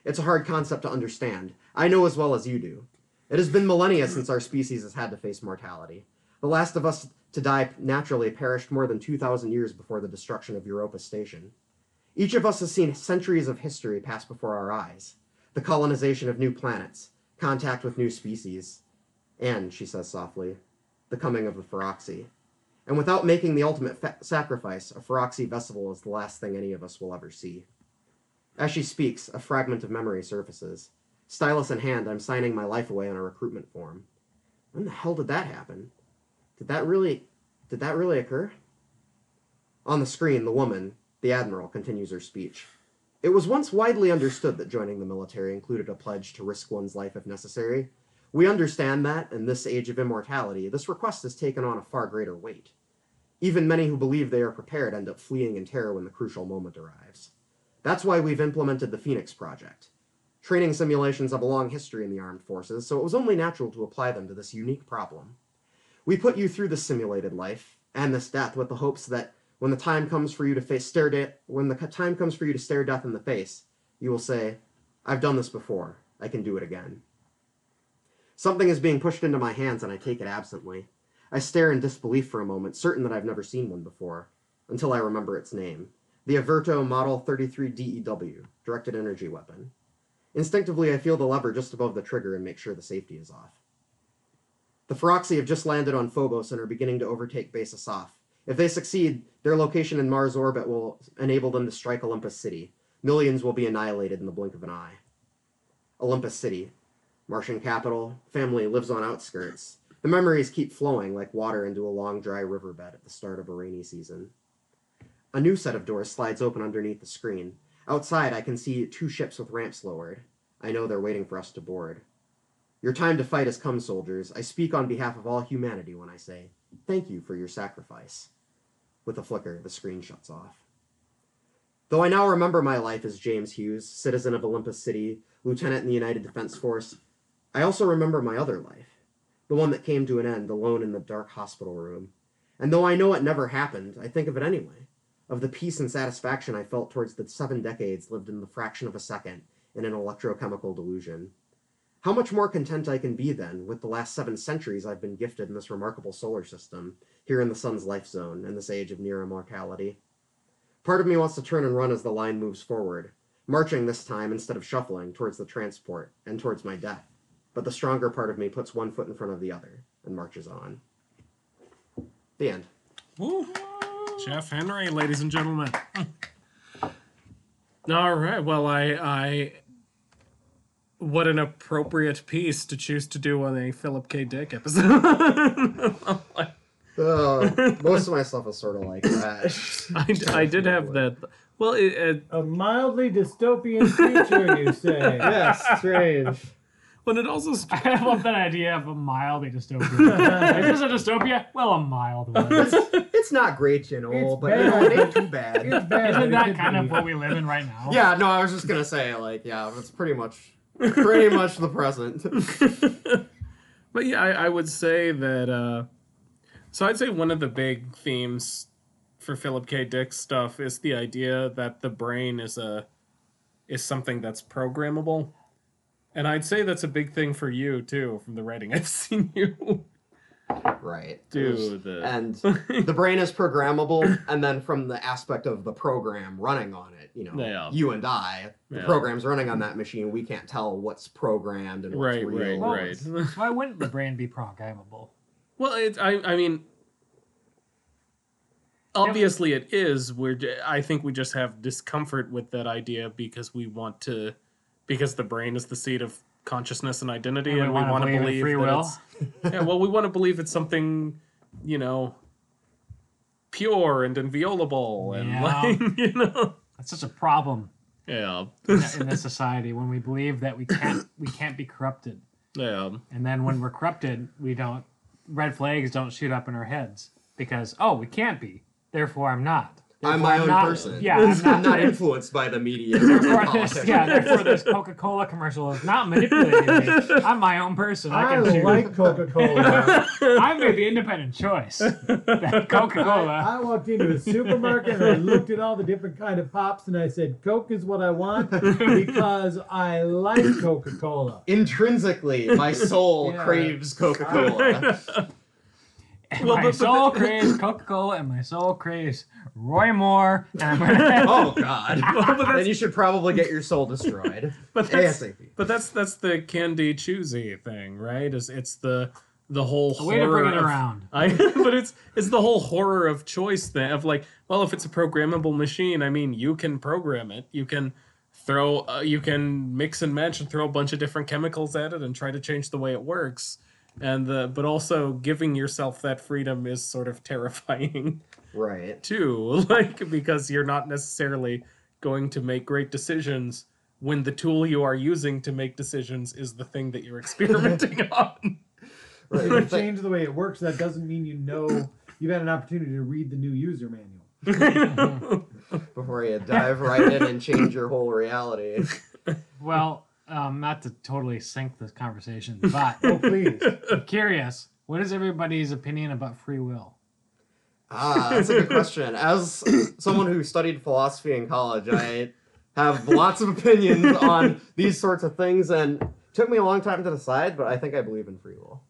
It's a hard concept to understand. I know as well as you do. It has been millennia since our species has had to face mortality. The last of us to die naturally perished more than 2,000 years before the destruction of Europa Station. Each of us has seen centuries of history pass before our eyes the colonization of new planets, contact with new species, and, she says softly, the coming of the Feroxy. And without making the ultimate fa- sacrifice, a Feroxy vessel is the last thing any of us will ever see. As she speaks, a fragment of memory surfaces. Stylus in hand, I'm signing my life away on a recruitment form. When the hell did that happen? Did that really did that really occur? On the screen, the woman, the admiral, continues her speech. It was once widely understood that joining the military included a pledge to risk one's life if necessary. We understand that, in this age of immortality, this request has taken on a far greater weight. Even many who believe they are prepared end up fleeing in terror when the crucial moment arrives. That's why we've implemented the Phoenix Project. Training simulations have a long history in the armed forces, so it was only natural to apply them to this unique problem. We put you through this simulated life and this death with the hopes that when the time comes for you to face stare de- when the time comes for you to stare death in the face, you will say, "I've done this before. I can do it again." Something is being pushed into my hands and I take it absently. I stare in disbelief for a moment, certain that I've never seen one before, until I remember its name. The Averto Model 33 DEW, directed energy weapon. Instinctively, I feel the lever just above the trigger and make sure the safety is off. The Feroxy have just landed on Phobos and are beginning to overtake Base Asaf. If they succeed, their location in Mars orbit will enable them to strike Olympus City. Millions will be annihilated in the blink of an eye. Olympus City, Martian capital, family lives on outskirts. The memories keep flowing like water into a long dry riverbed at the start of a rainy season. A new set of doors slides open underneath the screen. Outside, I can see two ships with ramps lowered. I know they're waiting for us to board. Your time to fight has come, soldiers. I speak on behalf of all humanity when I say, thank you for your sacrifice. With a flicker, the screen shuts off. Though I now remember my life as James Hughes, citizen of Olympus City, lieutenant in the United Defense Force, I also remember my other life, the one that came to an end alone in the dark hospital room. And though I know it never happened, I think of it anyway, of the peace and satisfaction I felt towards the seven decades lived in the fraction of a second in an electrochemical delusion. How much more content I can be then with the last seven centuries I've been gifted in this remarkable solar system, here in the sun's life zone, in this age of near immortality. Part of me wants to turn and run as the line moves forward, marching this time instead of shuffling towards the transport and towards my death. But the stronger part of me puts one foot in front of the other and marches on. The end. Woo. Jeff Henry, ladies and gentlemen. All right. Well, I, I, what an appropriate piece to choose to do on a Philip K. Dick episode. Uh, most of my stuff is sort of like that. I, I did have that. Well, it, it, A mildly dystopian future, you say? yes, strange. But it also I love that idea of a mild dystopia. Is this a dystopia? Well, a mild one. It's not great, you know, It's but you know, bad. it ain't too bad. It's bad, Isn't it that could kind of what we live in right now? Yeah, no, I was just gonna say, like, yeah, it's pretty much, pretty much the present. But yeah, I, I would say that. Uh, so I'd say one of the big themes for Philip K. Dick stuff is the idea that the brain is a is something that's programmable, and I'd say that's a big thing for you too, from the writing I've seen you right. do. The And the brain is programmable, and then from the aspect of the program running on it, you know, Yeah. you and I, the Yeah. program's running on that machine, we can't tell what's programmed and what's right, real. right, Well, right. Why wouldn't the brain be programmable? Well, it, I, I mean, obviously it is. We're, I think we just have discomfort with that idea because we want to, because the brain is the seat of consciousness and identity, And we and, we wanna believe believe free will? yeah. Well, we want to believe it's something, you know, pure and inviolable, and Yeah. like, you know, That's such a problem yeah, in in this society when we believe that we can't we can't be corrupted, yeah. and then when we're corrupted, we don't red flags don't shoot up in our heads because oh we can't be, therefore I'm not. I'm Therefore, my own not- person. Yeah, I'm not, I'm not influenced by the media. or Therefore, this, politics. yeah, therefore this Coca-Cola commercial is not manipulating me. I'm my own person. I I can choose. like Coca Cola. I made the independent choice. Coca-Cola. I walked into a supermarket and I looked at all the different kind of pops and I said, Coke is what I want because I like Coca Cola. Intrinsically, my soul Yeah. craves Coca-Cola. And Well, my but- but soul the- craves Coca-Cola and my soul craves Roy Moore. And I'm gonna oh God! but that's- then you should probably get your soul destroyed. But that's, ASAP. but that's that's the Can-D Chew-Z thing, right? Is it's the the whole a way to bring it horror of- around. I but it's it's the whole horror of choice thing of like, well, if it's a programmable machine, I mean, you can program it. You can throw, uh, you can mix and match and throw a bunch of different chemicals at it and try to change the way it works. And the but also giving yourself that freedom is sort of terrifying Right. too, like because you're not necessarily going to make great decisions when the tool you are using to make decisions is the thing that you're experimenting on. Right. If you change the way it works, that doesn't mean you know you've had an opportunity to read the new user manual. before you dive right in and change your whole reality. Well, um, not to totally sink this conversation, but Oh, please. I'm curious. What is everybody's opinion about free will? Ah, that's a good question. As someone who studied philosophy in college, I have lots of opinions on these sorts of things, and it took me a long time to decide. But I think I believe in free will.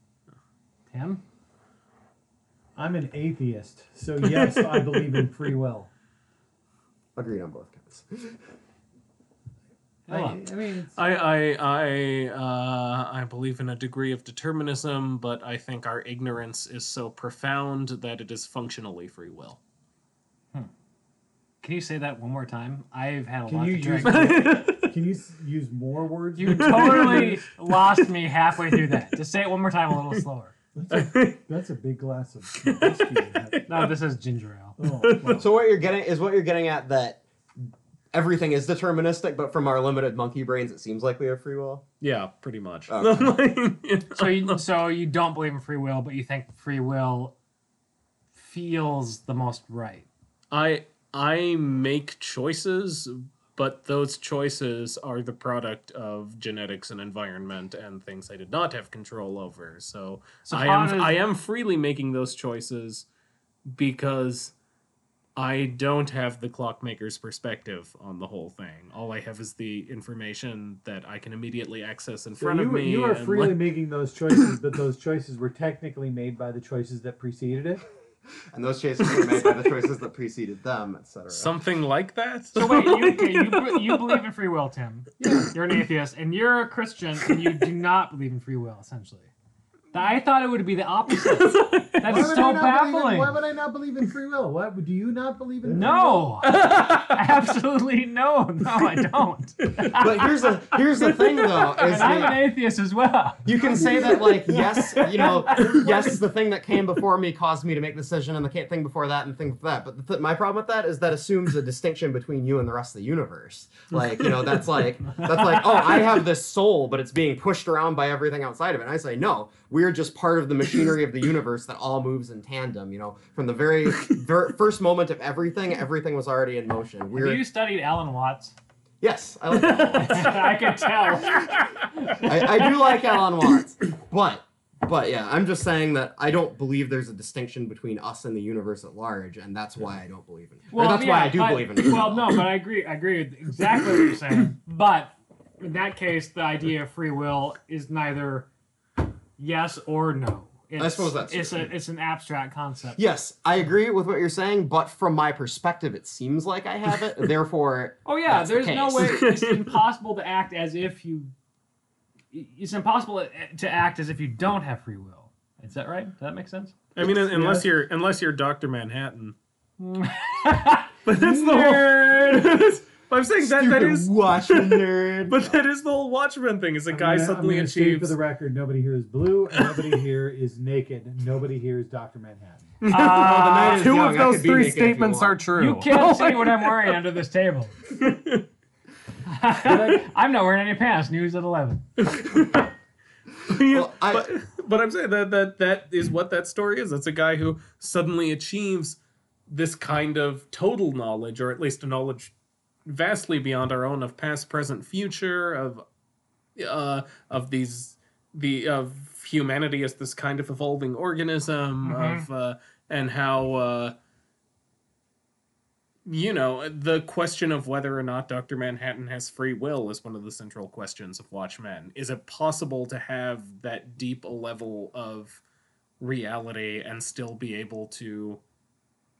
Tim? I'm an atheist, so yes, I believe in free will. Agreed on both counts. I, I mean, I I I uh, I believe in a degree of determinism, but I think our ignorance is so profound that it is functionally free will. Can you say that one more time? I've had a can lot you to use drink. can you use more words? You totally lost me halfway through that. Just say it one more time, a little slower. That's a big glass of whiskey. No, this is ginger ale. Oh, well. So what you're getting is what you're getting at that everything is deterministic, but from our limited monkey brains, it seems like we have free will. Yeah, pretty much. Okay. So you, so you don't believe in free will, but you think free will feels the most right. I I make choices, but those choices are the product of genetics and environment and things I did not have control over. So, So I am does- I am freely making those choices because I don't have the clockmaker's perspective on the whole thing. All I have is the information that I can immediately access in So front you, of me. you are and, freely like- making those choices, but those choices were technically made by the choices that preceded it. And those choices were made by the choices that preceded them, etc. something like that. So wait, you, okay, you, you believe in free will, Tim. You're an atheist, and you're a Christian, and you do not believe in free will, essentially. I thought it would be the opposite. That is so I not believe in- baffling. why would I not believe in free will? What do you not believe in? free will? No, absolutely no, no, I don't. but here's the here's the thing though, is And I'm an atheist as well. You can say that, like, yes, you know, yes, the thing that came before me caused me to make the decision, and the thing before that, and the thing before that. But the th- my problem with that is that assumes a distinction between you and the rest of the universe. Like, you know, that's like, that's like, oh, I have this soul, but it's being pushed around by everything outside of it. And I say, no, we're just part of the machinery of the universe that all moves in tandem. You know, from the very ver- first moment of everything, everything was already in motion. Have We're you studied Alan Watts? yes, I like that. I can tell. I, I do like Alan Watts, but but yeah, I'm just saying that I don't believe there's a distinction between us and the universe at large, and that's why I don't believe in. or that's why I do but- believe in. free Well, no, but I agree. I agree with exactly what you're saying. But in that case, the idea of free will is neither yes or no. It's, suppose that's it's true. a it's an abstract concept. Yes, I agree with what you're saying, but from my perspective, it seems like I have it. Therefore, Oh yeah, That's the there's no way. It's impossible to act as if you. It's impossible to act as if you don't have free will. Is that right? Does that make sense? I mean, unless Yeah. you're unless you're Doctor Manhattan. But that's the whole. Nerd. But I'm saying that that is. Watchmen nerd. But that is the whole Watchmen thing. Is a I'm guy gonna- suddenly I'm gonna state achieves. For the record, nobody here is blue. and Nobody here is naked. Nobody here is Doctor Manhattan. Uh, the night Two young, of those could be three if you statements want. are true. You can't oh see what I'm wearing under this table. I'm not wearing any pants. News at eleven. Well, I- but, but I'm saying that that that is what that story is. That's a guy who suddenly achieves this kind of total knowledge, or at least a knowledge vastly beyond our own of past, present, future, of uh, of these the of humanity as this kind of evolving organism, of uh, and how. Uh, you know, the question of whether or not Dr. Manhattan has free will is one of the central questions of Watchmen. Is it possible to have that deep a level of reality and still be able to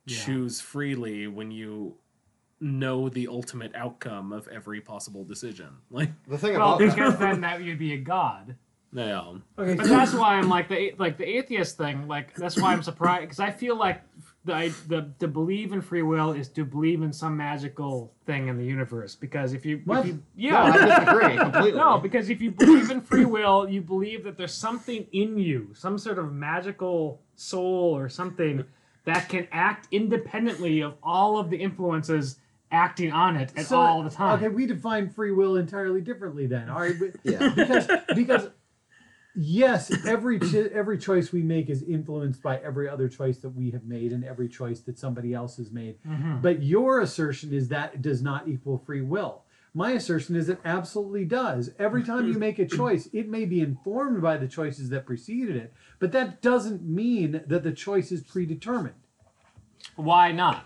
choose freely when you know the ultimate outcome of every possible decision? Like, the thing Well, about that, because then that you'd be a god. yeah. Okay, But that's why I'm like the like the atheist thing. Like that's why I'm surprised because I feel like the the to believe in free will is to believe in some magical thing in the universe. Because if you, What? if you no, yeah. I disagree completely. No, because if you believe in free will, you believe that there's something in you, some sort of magical soul or something that can act independently of all of the influences acting on it at So, all the time. Okay, we define free will entirely differently then. All right, but- Yeah. because because yes, every cho- every choice we make is influenced by every other choice that we have made and every choice that somebody else has made. Mm-hmm. But your assertion is that it does not equal free will. My assertion is it absolutely does. Every time you make a choice, it may be informed by the choices that preceded it, but that doesn't mean that the choice is predetermined. Why not?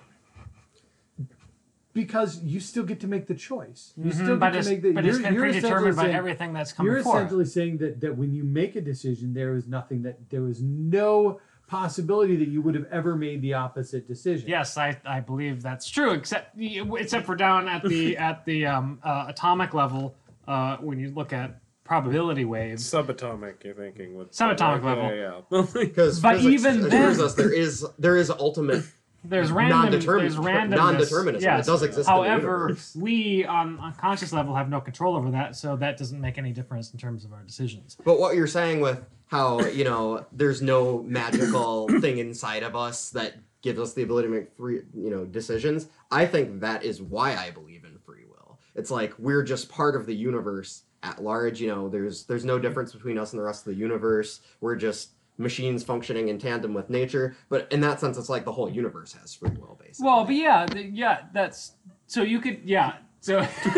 Because you still get to make the choice. You still Mm-hmm. But get to make the. but it's been essentially predetermined by saying- everything that's come You're before. essentially saying that that when you make a decision, there is nothing that there was no possibility that you would have ever made the opposite decision. Yes, I, I believe that's true. Except except for down at the at the um, uh, atomic level, uh, when you look at probability waves. Subatomic, you're thinking. With Subatomic yeah, level. Yeah, yeah. because But even then- us there is there is ultimate There's random. There's randomness. non-determinism. Yes. It does exist in the However, we on a conscious level have no control over that, so that doesn't make any difference in terms of our decisions. But what you're saying with how you know there's no magical thing inside of us that gives us the ability to make free you know decisions, I think that is why I believe in free will. it's like we're just part of the universe at large. You know, there's there's no difference between us and the rest of the universe. We're just machines functioning in tandem with nature. But in that sense, it's like the whole universe has free will, basically. Well, but yeah, th- yeah, that's so you could yeah. So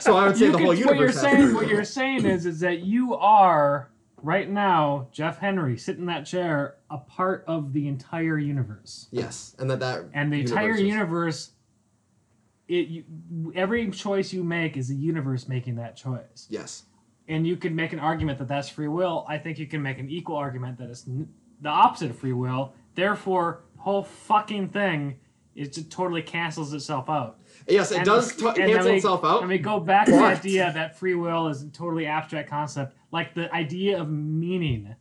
so I would say the could- whole universe what you're has saying what you're saying is is that you are right now Jeff Henry sitting in that chair a part of the entire universe. Yes, and that that And the entire is- universe it you, every choice you make is the universe making that choice. Yes. And you could make an argument that that's free will. I think you can make an equal argument that it's n- the opposite of free will. Therefore, whole fucking thing is just totally cancels itself out. Yes, it And- does t- cancel we- itself out. And we go back to the idea that free will is a totally abstract concept. Like the idea of meaning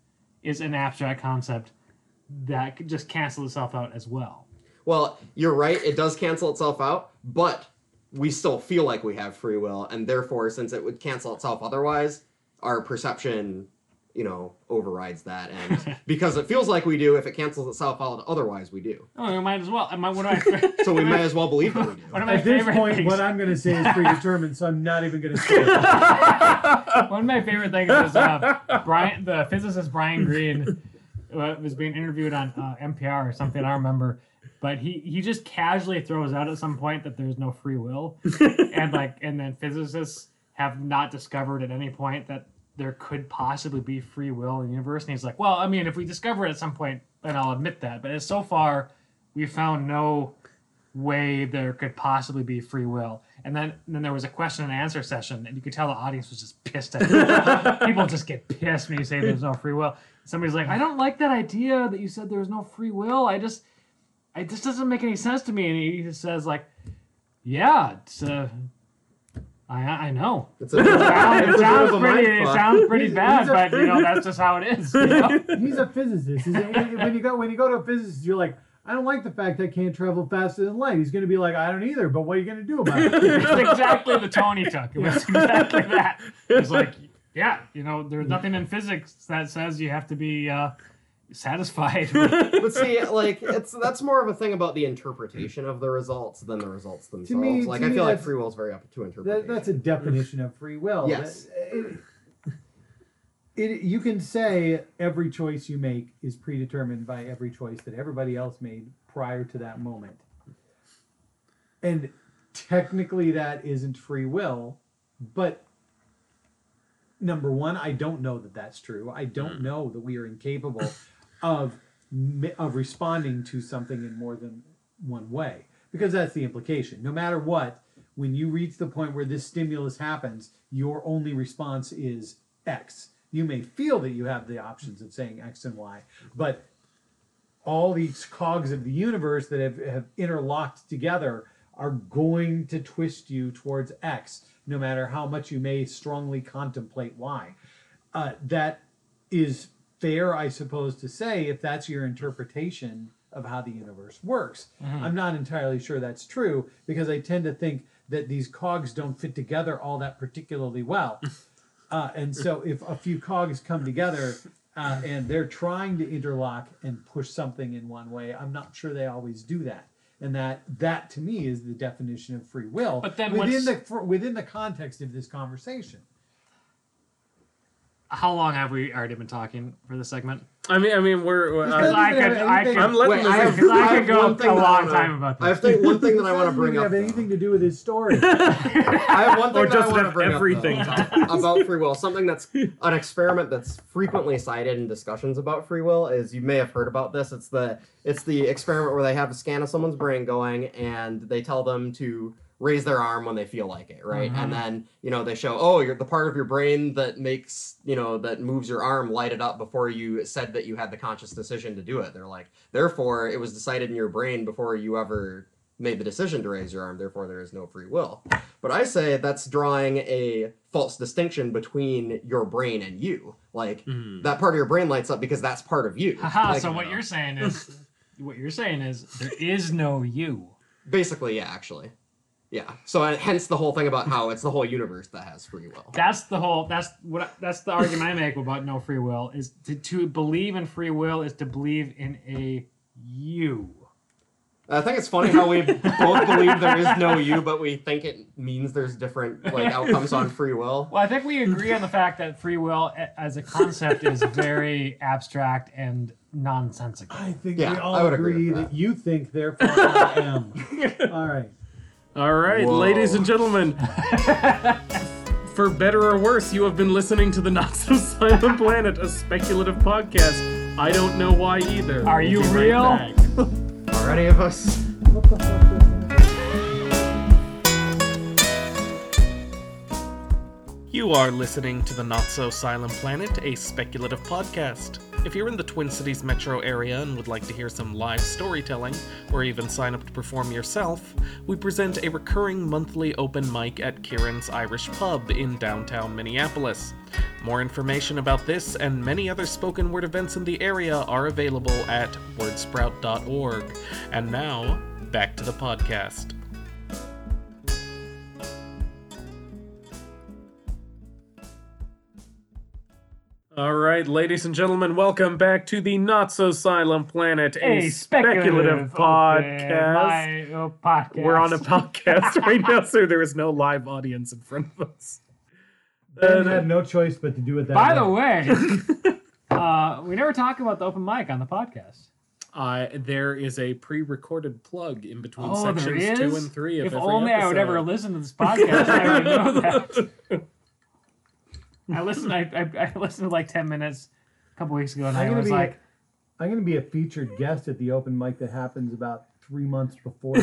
is an abstract concept that could just cancel itself out as well. Well, you're right. It does cancel itself out, but we still feel like we have free will, and therefore, since it would cancel itself otherwise, our perception, you know, overrides that. And because it feels like we do, if it cancels itself out otherwise, we do. Oh, we might as well. I might, one of my, So we might as well believe that we do. one of my At this favorite point, things. what I'm going to say is predetermined, so I'm not even going to say it. One of my favorite things was uh, Brian, the physicist Brian Greene, uh, was being interviewed on uh, NPR or something. I don't remember, but he he just casually throws out at some point that there's no free will, and like, and then physicists have not discovered at any point that there could possibly be free will in the universe. And he's like, well, I mean, if we discover it at some point, then I'll admit that. But so far, we found no way there could possibly be free will. And then, then there was a question and answer session, and you could tell the audience was just pissed at. People just get pissed when you say there's no free will. Somebody's like, I don't like that idea that you said there was no free will. I just, it just doesn't make any sense to me. And he just says like, Yeah, it's uh, I I know. It's a, It sounds, it sounds pretty. It sounds pretty He's- bad, he's a- but you know that's just how it is. You know? He's a physicist. He's a, when you go when you go to a physicist, you're like, I don't like the fact I can't travel faster than light. He's going to be like, I don't either. But what are you going to do about it? It's exactly the Tony he took. It was exactly that. It's like, yeah, you know, there's nothing in physics that says you have to be uh, satisfied. with- but see, like it's that's more of a thing about the interpretation of the results than the results themselves. me- like to I me, feel like free will is very up to interpretation. That, that's a definition of free will. Yes. It, eh, it, you can say every choice you make is predetermined by every choice that everybody else made prior to that moment. And technically, that isn't free will, but number one, I don't know that that's true. I don't hmm. know that we are incapable of of responding to something in more than one way because that's the implication. No matter what, when you reach the point where this stimulus happens, your only response is X. You may feel that you have the options of saying X and Y, but all these cogs of the universe that have, have interlocked together are going to twist you towards X, no matter how much you may strongly contemplate Y. Uh, that is fair, I suppose, to say if that's your interpretation of how the universe works. I'm not entirely sure that's true because I tend to think that these cogs don't fit together all that particularly well. Uh, and so if a few cogs come together uh, and they're trying to interlock and push something in one way, I'm not sure they always do that. And that that to me is the definition of free will But then within the within the context of this conversation. How long have we already been talking for this segment? I mean, I mean, we're. This Uh, doesn't I even could- have I anything- could- I'm letting Wait, this. I have- I I could go one thing a long wanna- time about this. I have think, one thing that I want to bring even up. have though. anything to do with his story. I have one thing Or that I want to bring everything? up though, about free will. Something that's an experiment that's frequently cited in discussions about free will is you may have heard about this. It's the it's the experiment where they have a scan of someone's brain going and they tell them to raise their arm when they feel like it, right? Mhm. And then you know they show oh you're the part of your brain that makes you know that moves your arm lighted up before you said that you had the conscious decision to do it. They're like therefore it was decided in your brain before you ever made the decision to raise your arm. Therefore there is no free will. But I say that's drawing a false distinction between your brain and you. Like Mhm. that part of your brain lights up because that's part of you. Haha, Like, so what you're saying is, what you're saying is there is no you. basically, yeah, actually, yeah. So uh, hence the whole thing about how it's the whole universe that has free will. That's the whole. That's what. That's the argument I make about no free will. Is to, to believe in free will is to believe in a you. I think it's funny how we both believe there is no you, but we think it means there's different like outcomes on free will. Well, I think we agree on the fact that free will as a concept is very abstract and nonsensical. I think Yeah, we all I would agree agree that. that. you think, therefore I am. all right. All right, Whoa. ladies and gentlemen. For better or worse, you have been listening to the Not So Silent Planet, a speculative podcast. I don't know why either. Are you right real? Are any of us? What the fuck? You are listening to the Not So Silent Planet, a speculative podcast. If you're in the Twin Cities metro area and would like to hear some live storytelling, or even sign up to perform yourself, we present a recurring monthly open mic at Kieran's Irish Pub in downtown Minneapolis. More information about this and many other spoken word events in the area are available at wordsprout.org. And now, back to the podcast. All right, ladies and gentlemen, welcome back to the Not So Silent Planet, a, speculative, podcast. My, uh, podcast. We're on a podcast right now, so there is no live audience in front of us. Ben had no choice but to do it that By the way. way, uh, we never talk about the open mic on the podcast. Uh, there is a pre-recorded plug in between Oh, sections two and three. Of If every only I would ever listen to this podcast, I would know that. I listened. I, I, I listened to like ten minutes a couple weeks ago, and I'm I was be like, I'm going to be a featured guest at the open mic that happens about three months before.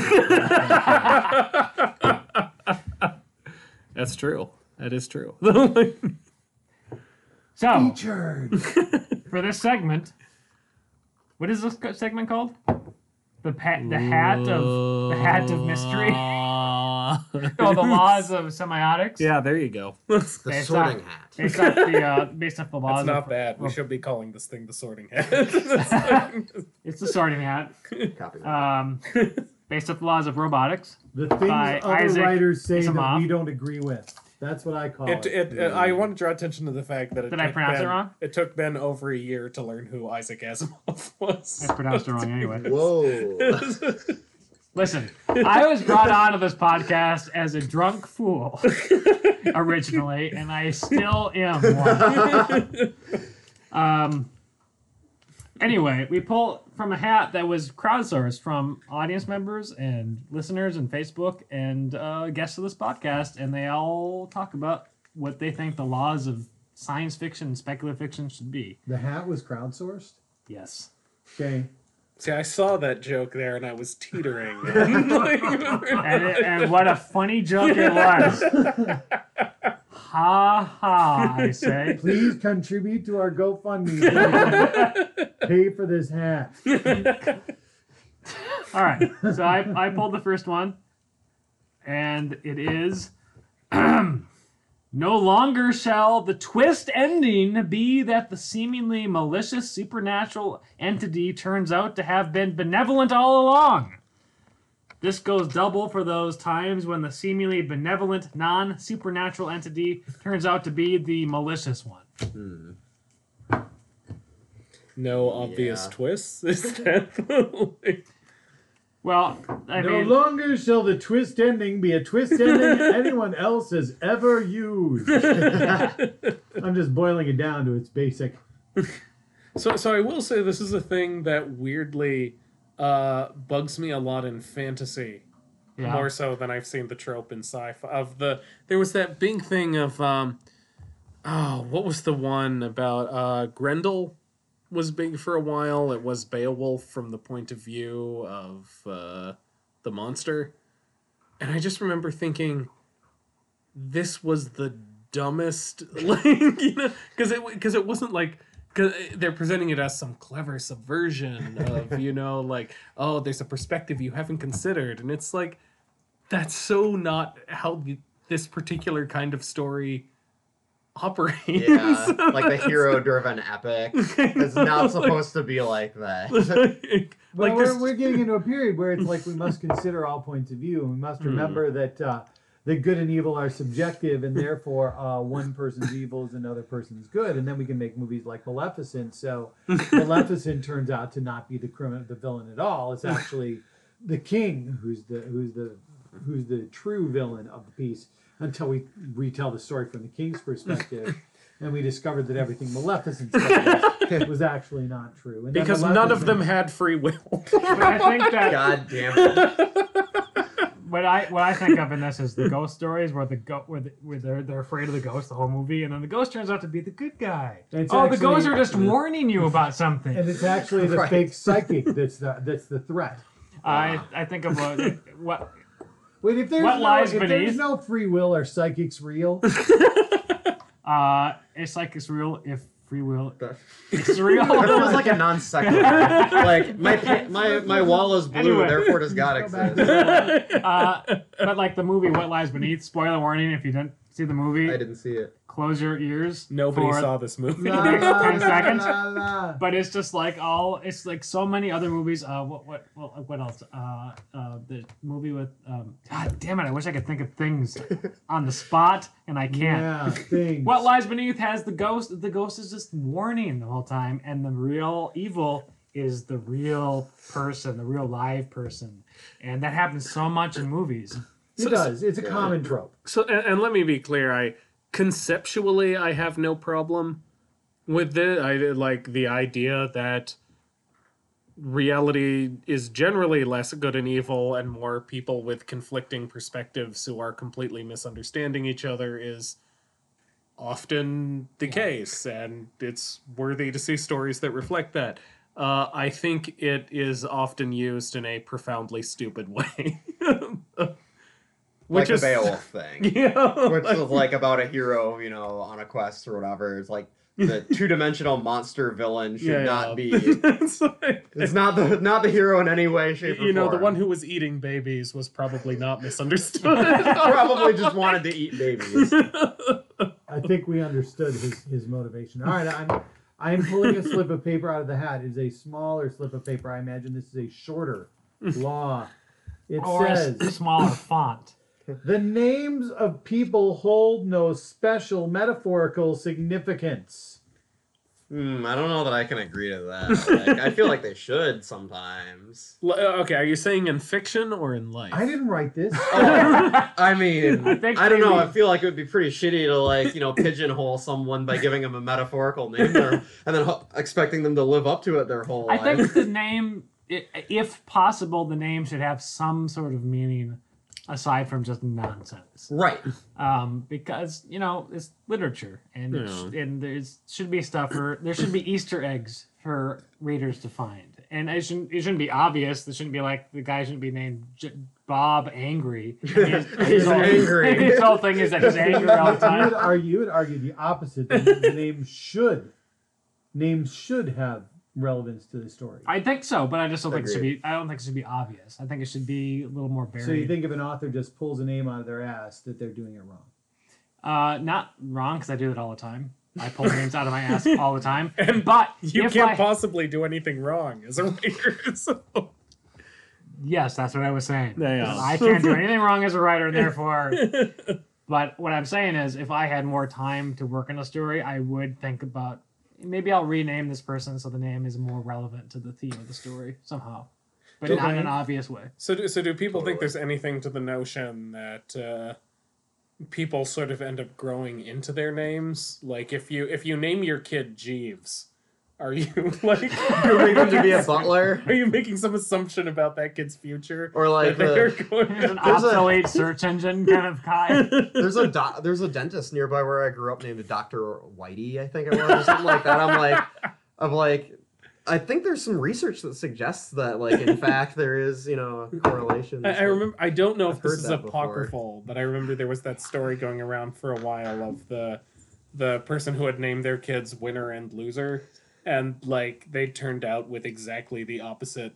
That's true. That is true. so featured. for this segment, what is this segment called? The pa- the hat of the hat of mystery. Uh, oh, the laws of semiotics. yeah, there you go. The Based sorting off- hat. Based off the uh, based off the laws. That's not of, bad. We oh. should be calling this thing the sorting hat. It's the sorting hat. Copy. Um, based off the laws of robotics. The things By other Isaac writers say that we don't agree with. That's what I call It, it. it, uh, I want to draw attention to the fact that it Did I took pronounce it wrong? It took Ben over a year to learn who Isaac Asimov was. I pronounced it wrong anyway. Whoa. Listen, I was brought onto this podcast as a drunk fool originally, and I still am one. Um. Anyway, we pull from a hat that was crowdsourced from audience members and listeners and Facebook and uh, guests of this podcast, and they all talk about what they think the laws of science fiction and speculative fiction should be. the hat was crowdsourced. Yes. Okay. See, I saw that joke there and I was teetering. and, and what a funny joke it was. ha ha, I say. Please contribute to our GoFundMe so we can pay for this hat. All right, so I, I pulled the first one, and it is No longer shall the twist ending be that the seemingly malicious supernatural entity turns out to have been benevolent all along. This goes double for those times when the seemingly benevolent non supernatural entity turns out to be the malicious one. Hmm. no obvious Yeah. twists. Is that Well, I no mean, longer shall the twist ending be a twist ending anyone else has ever used. I'm just boiling it down to its basic. So, so I will say this is a thing that weirdly uh, bugs me a lot in fantasy, yeah. more so than I've seen the trope in sci-fi. Of the there was that big thing of um, oh, what was the one about uh, Grendel was big for a while. It was Beowulf from the point of view of uh, the monster, and I just remember thinking, this was the dumbest, like you know, because it because it wasn't like because they're presenting it as some clever subversion of you know like oh there's a perspective you haven't considered and it's like that's so not how this particular kind of story operates Yeah, like the hero-driven epic. It's not supposed to be like that. like, Well, like we're, this- we're getting into a period where it's like we must consider all points of view, and we must remember that uh, that good and evil are subjective, and therefore uh, one person's evil is another person's good, and then we can make movies like Maleficent. So Maleficent turns out to not be the criminal, the villain at all. It's actually the king, who's the who's the who's the true villain of the piece, until we retell the story from the king's perspective. And we discovered that everything Maleficent said was actually not true. And Because none of them had free will. But I think that God damn it. what I what I think of in this is the ghost stories where the go where, the, where they're they're afraid of the ghost the whole movie, and then the ghost turns out to be the good guy. It's oh, the ghosts are just warning you about something. And it's actually the Right. fake psychic that's the that's the threat. I uh, I think of what what Wait, if there's What no, lies if there's beneath? no free will, are psychics real? uh it's like it's real if free will it's real. That was like a non sequitur. like my pa- my my wall is blue, Anyway. therefore does God Go back exist. uh, but like the movie What Lies Beneath. Spoiler warning: if you didn't see the movie, I didn't see it. close your ears. Nobody for- saw this movie. La, next la, 10 la, seconds. la, la. But it's just like all it's like so many other movies. Uh, what what what, what else? Uh, uh, the movie with um, God damn it! I wish I could think of things on the spot, and I can't. Yeah, things. What lies beneath has the ghost. The ghost is just warning the whole time, and the real evil is the real person, the real live person, and that happens so much in movies. It does. It's a Yeah. common trope. So, and, and let me be clear. I conceptually, I have no problem with this. I like the idea that reality is generally less good and evil, and more people with conflicting perspectives who are completely misunderstanding each other is often the case, and it's worthy to see stories that reflect that. Uh, I think it is often used in a profoundly stupid way. Like Which the is- Beowulf thing. Yeah. Which is like about a hero, you know, on a quest or whatever. It's like the two dimensional monster villain should Yeah, not yeah. be It's like- it's not the not the hero in any way, shape, or you know, the one who was eating babies was probably not misunderstood. probably just wanted to eat babies. I think we understood his, his motivation. All right, I'm I'm pulling a slip of paper out of the hat. It is a smaller slip of paper. I imagine this is a shorter law. It Or says s- smaller font. The names of people hold no special metaphorical significance. Hmm, I don't know that I can agree to that. Like, I feel like they should sometimes. L- uh, okay, are you saying in fiction or in life? I didn't write this. Oh, I mean, I I, don't know. maybe- I feel like it would be pretty shitty to like you know pigeonhole someone by giving them a metaphorical name their, and then ho- expecting them to live up to it their whole I life. I think the name, if possible, the name should have some sort of meaning aside from just nonsense. right. Um, because you know it's literature, and it sh- and there's should be stuff for there should be Easter eggs for readers to find, and it shouldn't it shouldn't be obvious. There shouldn't be like the guy shouldn't be named J- Bob Angry. His, He's whole, angry. His whole thing is that he's angry all the You would time. argue, you would argue the opposite. the name should names should have relevance to the story. I think so, but I just don't think it should be. I don't think it should be obvious. I think it should be a little more buried. So you think if an author just pulls a name out of their ass that they're doing it wrong? Uh, not wrong because I do that all the time. I pull names out of my ass all the time. And but you can't I, possibly do anything wrong as a writer. So. yes, that's what I was saying. Yeah. I can't do anything wrong as a writer, and therefore. but what I'm saying is, if I had more time to work on a story, I would think about maybe I'll rename this person so the name is more relevant to the theme of the story somehow, but not in an obvious way. So, do, so do people think there's anything to the notion that uh, people sort of end up growing into their names? Like, if you if you name your kid Jeeves, are you like You're making him to be a butler. are you making some assumption about that kid's future? Or like that they're uh, the- going There's an There's a- obsolete search engine kind of guy. There's a do- there's a dentist nearby where I grew up named Doctor Whitey, I think it was, or something like that. I'm like, I'm like, I think there's some research that suggests that, like, in fact, there is, you know, a correlation. I, I remember. I don't know I've if this is that before. apocryphal, but I remember there was that story going around for a while of the the person who had named their kids winner and loser, and like they turned out with exactly the opposite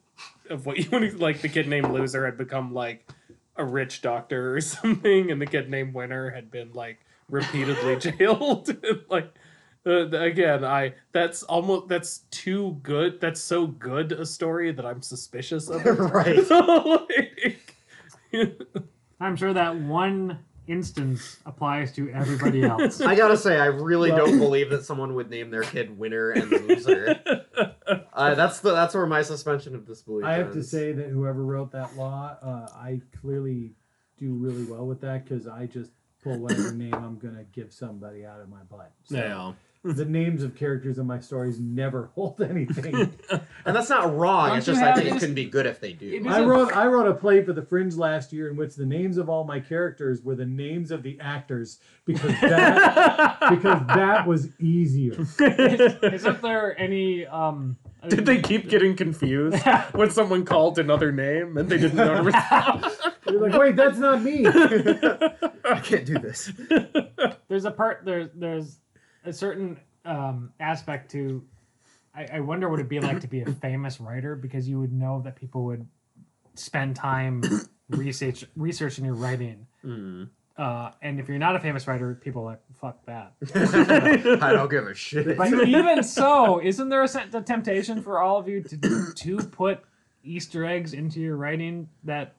of what you would like. The kid named loser had become like a rich doctor or something, and the kid named winner had been like repeatedly jailed. like uh, again, I that's almost that's too good. That's so good a story that I'm suspicious of it. right. Like- I'm sure that one instance applies to everybody else. I gotta say, I really Well- don't believe that someone would name their kid winner and loser. Uh, that's the that's where my suspension of disbelief. I have to say that whoever wrote that law, uh, I clearly do really well with that because I just pull whatever name I'm gonna give somebody out of my butt. So Yeah. The names of characters in my stories never hold anything. and that's not wrong. Don't it's just I think it couldn't be good if they do. I wrote I wrote a play for the Fringe last year in which the names of all my characters were the names of the actors because that because that was easier. Isn't there any um? I Did mean- they keep getting confused when someone called another name and they didn't know to respond? You're like, wait, that's not me. I can't do this. there's a part there's there's a certain um, aspect to I, I wonder what it'd be like to be a famous writer because you would know that people would spend time research researching your writing. Uh, and if you're not a famous writer people are like fuck that. I don't give a shit. but even so isn't there a, a temptation for all of you to to put easter eggs into your writing that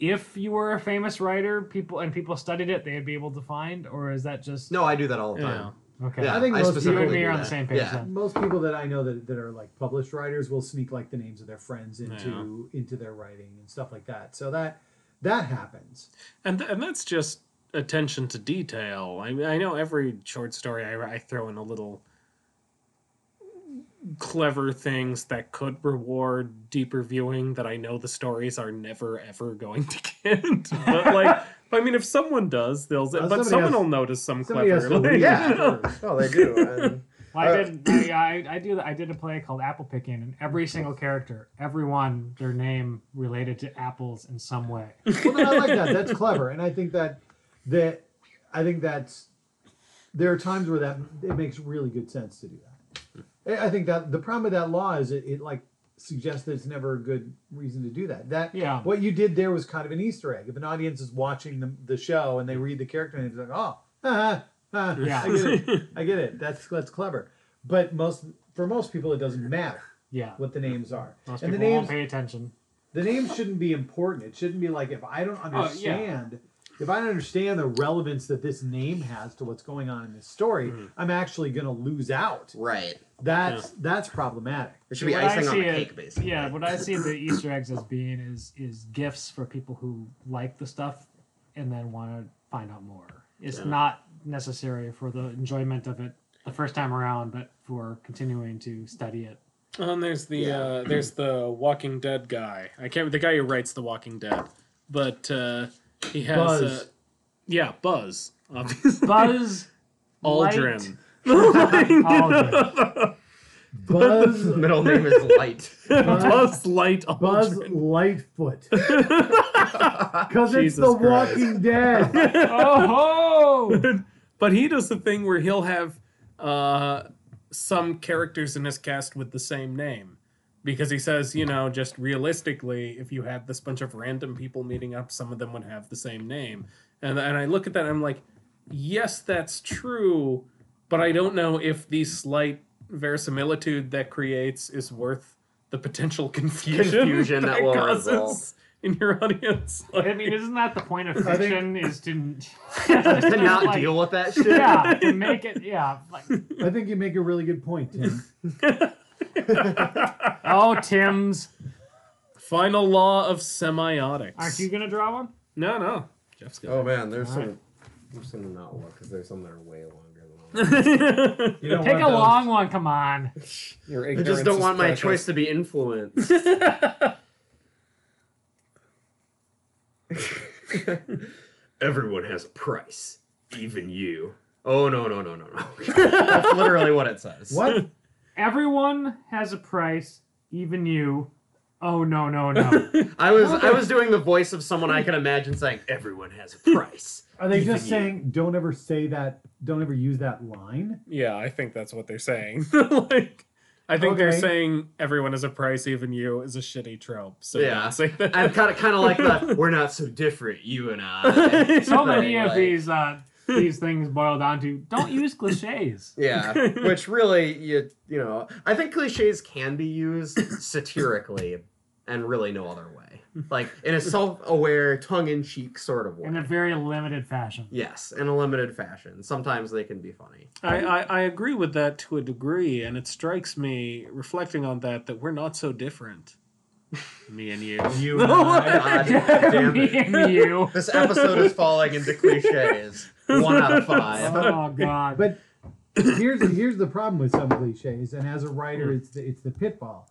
if you were a famous writer people and people studied it they'd be able to find or is that just no, I do that all the time. okay Yeah, I think most you specifically and me do are on the same page Yeah. then. Most people that I know that, that are like published writers will sneak like the names of their friends into into their writing and stuff like that. So that that happens. And th- and that's just attention to detail. I mean, I know every short story I, I throw in a little clever things that could reward deeper viewing that I know the stories are never ever going to get. but like, I mean, if someone does, they'll. Uh, but someone has- will notice some clever. to like- Yeah. Oh, they do. And I Uh, did. I, I, I do. I did a play called Apple Picking, and every single character, everyone, their name related to apples in some way. Well, then I like that. That's clever, and I think that that I think that's there are times where that it makes really good sense to do that. I I think that the problem with that law is it, it like suggests that it's never a good reason to do that. That Yeah. what you did there was kind of an Easter egg. If an audience is watching the, the show and they read the character names, they're like, oh, ah, ah, Yeah. I get it, I get it. That's that's clever. But most for most people, it doesn't matter Yeah, what the names are, most and people the won't names pay attention. the names shouldn't be important. It shouldn't be like if I don't understand, if I don't understand the relevance that this name has to what's going on in this story, I'm actually going to lose out. right. That's that's problematic. It should be What I icing on the see it- cake, basically. Yeah, what I see the Easter eggs as being is is gifts for people who like the stuff and then want to find out more. It's not necessary for the enjoyment of it the first time around, but for continuing to study it. Oh, and there's the Yeah. uh, there's the Walking Dead guy. I can't the guy who writes the Walking Dead, but uh, he has Buzz. Uh, yeah, Buzz, obviously. Buzz Aldrin. Light- Aldrin. Buzz Middle name is Light. Buzz Light Buzz Aldrin. Lightfoot because it's Jesus The Christ. Walking Dead. Oh, but he does the thing where he'll have uh, some characters in his cast with the same name. Because he says, you know, just realistically, if you had this bunch of random people meeting up, some of them would have the same name. And, and I look at that and I'm like, yes, that's true, but I don't know if the slight verisimilitude that creates is worth the potential confusion, Confusion that will causes result. in your audience. I mean, isn't that the point of I think- fiction? Is to to not like- deal with that shit. Yeah, to make it. Yeah. Like, I think you make a really good point, Tim. oh, Tim's. Final law of semiotics. Aren't you gonna draw one? No, no. Jeff's Oh man, there's All some. I'm just gonna not look because there's some that are way longer than others. You don't Take want a those- long one. Come on. Your I ignorance just don't is want my precious. choice to be influenced. Everyone has a price, even you. Oh no no no no no! That's literally what it says. What? Everyone has a price, even you. Oh no no no. I was I was doing the voice of someone I can imagine saying, "Everyone has a price." Are they Even just you. saying don't ever say that? Don't ever use that line? Yeah, I think that's what they're saying. like, I think they're Okay. saying everyone has a price, even you is a shitty trope. So Yeah. don't say that. I'm kind of kind of like the "We're not so different, you and I." so many thing, of like- these uh, these things boil down to don't use cliches. Yeah, which really you you know I think cliches can be used satirically and really no other way. Like in a self-aware, tongue-in-cheek sort of way. in a very limited fashion. yes, in a limited fashion. Sometimes they can be funny. I, I, I agree with that to a degree, and it strikes me, reflecting on that, that we're not so different. Me and you. You and I, God damn Me and you. This episode is falling into cliches. One out of five. Oh God. But here's here's the problem with some cliches, and as a writer, it's the, it's the pitfall.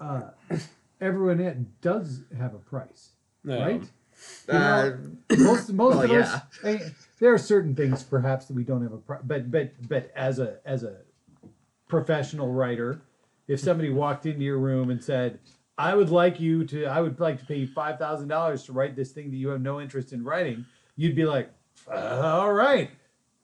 Uh, everyone it does have a price, No. right? You Uh, know, most most well, of us, yeah. I mean, there are certain things perhaps that we don't have a price, but but but as a as a professional writer, if somebody walked into your room and said, "I would like you to, I would like to pay you five thousand dollars to write this thing that you have no interest in writing," you'd be like, "All right,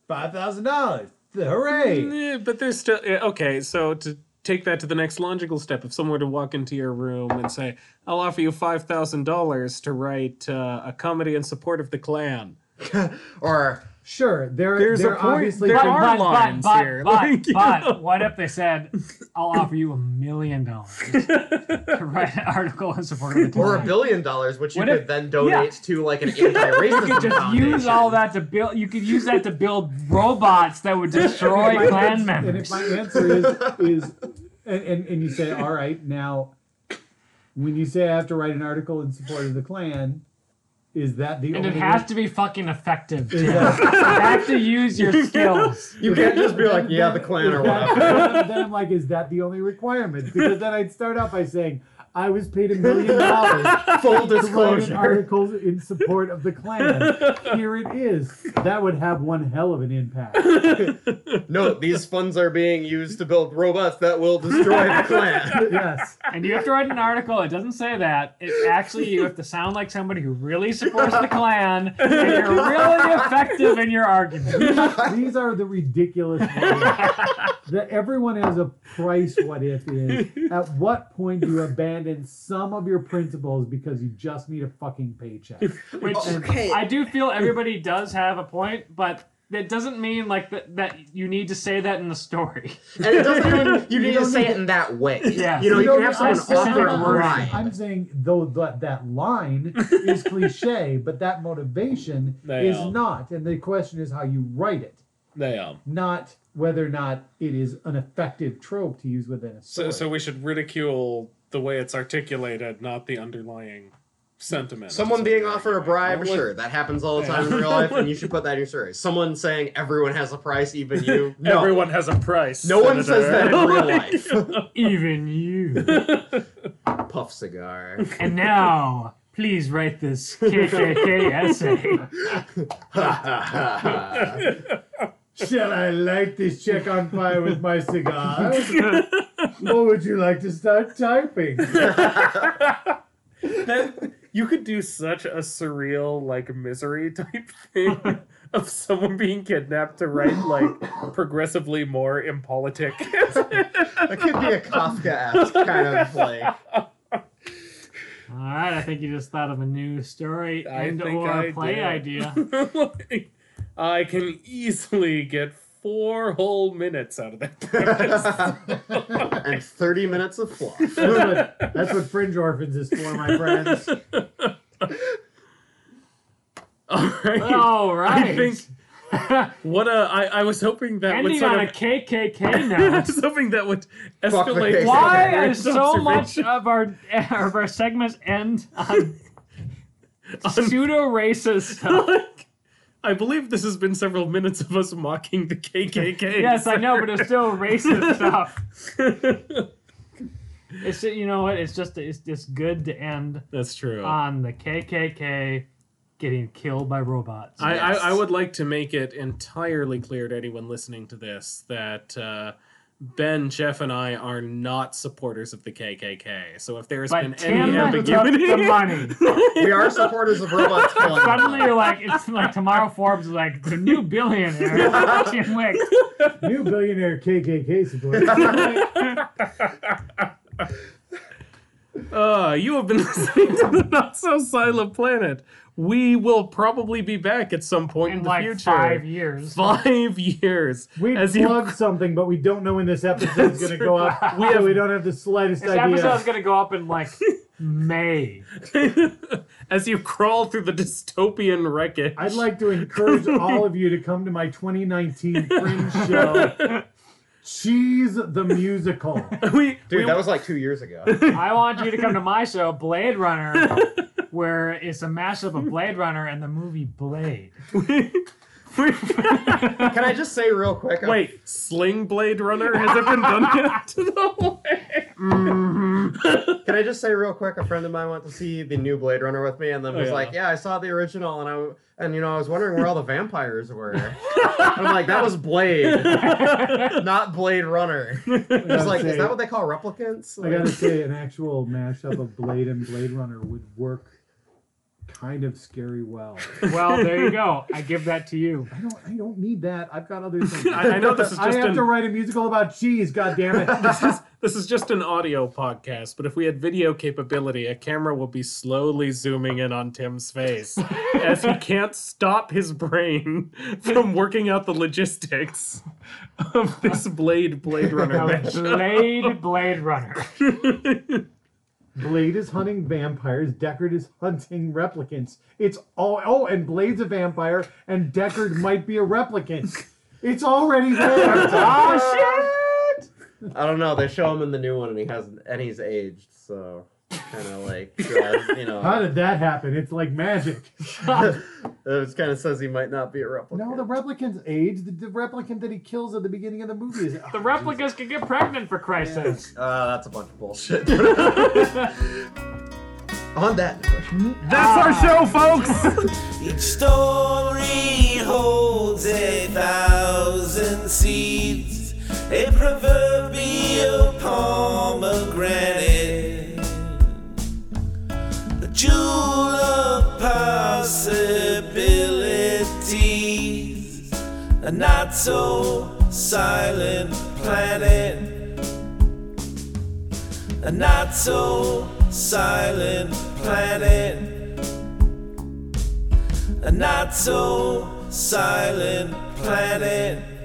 five thousand dollars, hooray!" Yeah, but there's still okay. So to take that to the next logical step, if someone were to walk into your room and say, "I'll offer you five thousand dollars to write uh, a comedy in support of the Klan," or Sure, there There's there a point- obviously there are but, lines but, here, But, like, you but know. what if they said, "I'll offer you a million dollars to write an article in support of the or a billion dollars, which you What could if- then donate to like an anti-racism You could just foundation. use all that to build. You could use that to build robots that would destroy And if my Klan members. And if my answer is is and, and, and you say, all right, now when you say I have to write an article in support of the Klan, is that the and only it has to be fucking effective. is Too. that- you have to use your skills. You can't just be like, yeah, the Klan or is whatever. then I'm like, is that the only requirement? Because then I'd start off by saying, I was paid a million dollars Full to write an disclosure. articles in support of the Klan. Here it is. That would have one hell of an impact. no, these funds are being used to build robots that will destroy the Klan. Yes. And you have to write an article. It doesn't say that. It actually you have to sound like somebody who really supports the Klan, and you're really effective in your argument. These are the ridiculous that everyone has a price what if is. At what point do you abandon some of your principles because you just need a fucking paycheck? Which Okay. I do feel everybody does have a point, but that doesn't mean like that, that you need to say that in the story. And it doesn't mean you need to say need it in that way. Yeah. You know, You you can don't have someone need offer a wording. I'm saying though that that line is cliche, but that motivation They is are. not. And the question is how you write it, They um. not whether or not it is an effective trope to use within a So story. so we should ridicule the way it's articulated, not the underlying sentiment. Someone being offered a bribe, Well, sure, that happens all the time in real life, and you should put that in your story. Someone saying everyone has a price, even you. No. Everyone has a price. No one says that in real life. Even you. Puff cigar. And now, please write this KKK essay. Shall I light this check on fire with my cigar? or would you like to start typing? That- you could do such a surreal, like misery type thing of someone being kidnapped to write like progressively more impolitic. That could be a Kafka-esque kind of like. All right, I think you just thought of a new story I and think or I play did. idea. Like, I can easily get four whole minutes out of that and 30 minutes of fluff. That's what, that's what Fringe Orphans is for, my friends. All right. All right. I think what uh, I I was hoping that would Ending sort on of a KKK I was hoping that would escalate. Why is so much of our of our segments end on pseudo racist stuff? Like, I believe this has been several minutes of us mocking the KKK. Yes, I know, but it's still racist stuff. It's you know what? It's just it's just good to end That's true. on the KKK getting killed by robots. I, Yes. I, I would like to make it entirely clear to anyone listening to this that uh, Ben, Jeff, and I are not supporters of the KKK. So if there has but been Tim any took ambiguity, the money. We are supporters of robots. Suddenly you're like, it's like tomorrow Forbes is like the new billionaire, Jim Wick. New billionaire KKK supporter. uh, you have been listening to the Not So Silent Planet. We will probably be back at some point in, In the like future. five years. Five years. We As you- plugged something, but we don't know when this episode's going to go up. We have- we don't have the slightest idea. This idea. episode's gonna go up in like May. As you crawl through the dystopian wreckage. I'd like to encourage all of you to come to my 2019 Fringe show, Cheese the Musical. we, Dude, we- that was like two years ago. I want you to come to my show, Blade Runner, where it's a mashup of hmm. Blade Runner and the movie Blade. Can I just say real quick? Wait, Sling Blade Runner? Has it been done yet? no way. Mm-hmm. Can I just say real quick? A friend of mine went to see the new Blade Runner with me, and then Oh, was yeah. like, "Yeah, I saw the original, and I and you know I was wondering where all the vampires were." I'm like, "That was Blade, not Blade Runner." It's like, is that what they call replicants? I gotta say, an actual mashup of Blade and Blade Runner would work kind of scary well. Well, there you go. I give that to you. I don't. I don't need that. I've got other things. I, I know this is I have an, to write a musical about cheese. God damn it! this, is, this is just an audio podcast, but if we had video capability, a camera will be slowly zooming in on Tim's face as he can't stop his brain from working out the logistics of this Blade Blade Runner Blade Blade Runner. Blade is hunting vampires. Deckard is hunting replicants. It's all. Oh, and Blade's a vampire, and Deckard might be a replicant. It's already there. oh shit! I don't know. They show him in the new one, and he has and he's aged, so kind of like draws, you know. How did that happen? It's like magic. it kind of says he might not be a replicant. No, the replicant's age. The, the replicant that he kills at the beginning of the movie is The replicas can get pregnant for Christ's sake. Uh, that's a bunch of bullshit. On that note, That's our show, folks! Each story holds a thousand seeds, a proverbial pomegranate, jewel of possibilities, a not so silent planet, a not so silent planet a not so silent planet.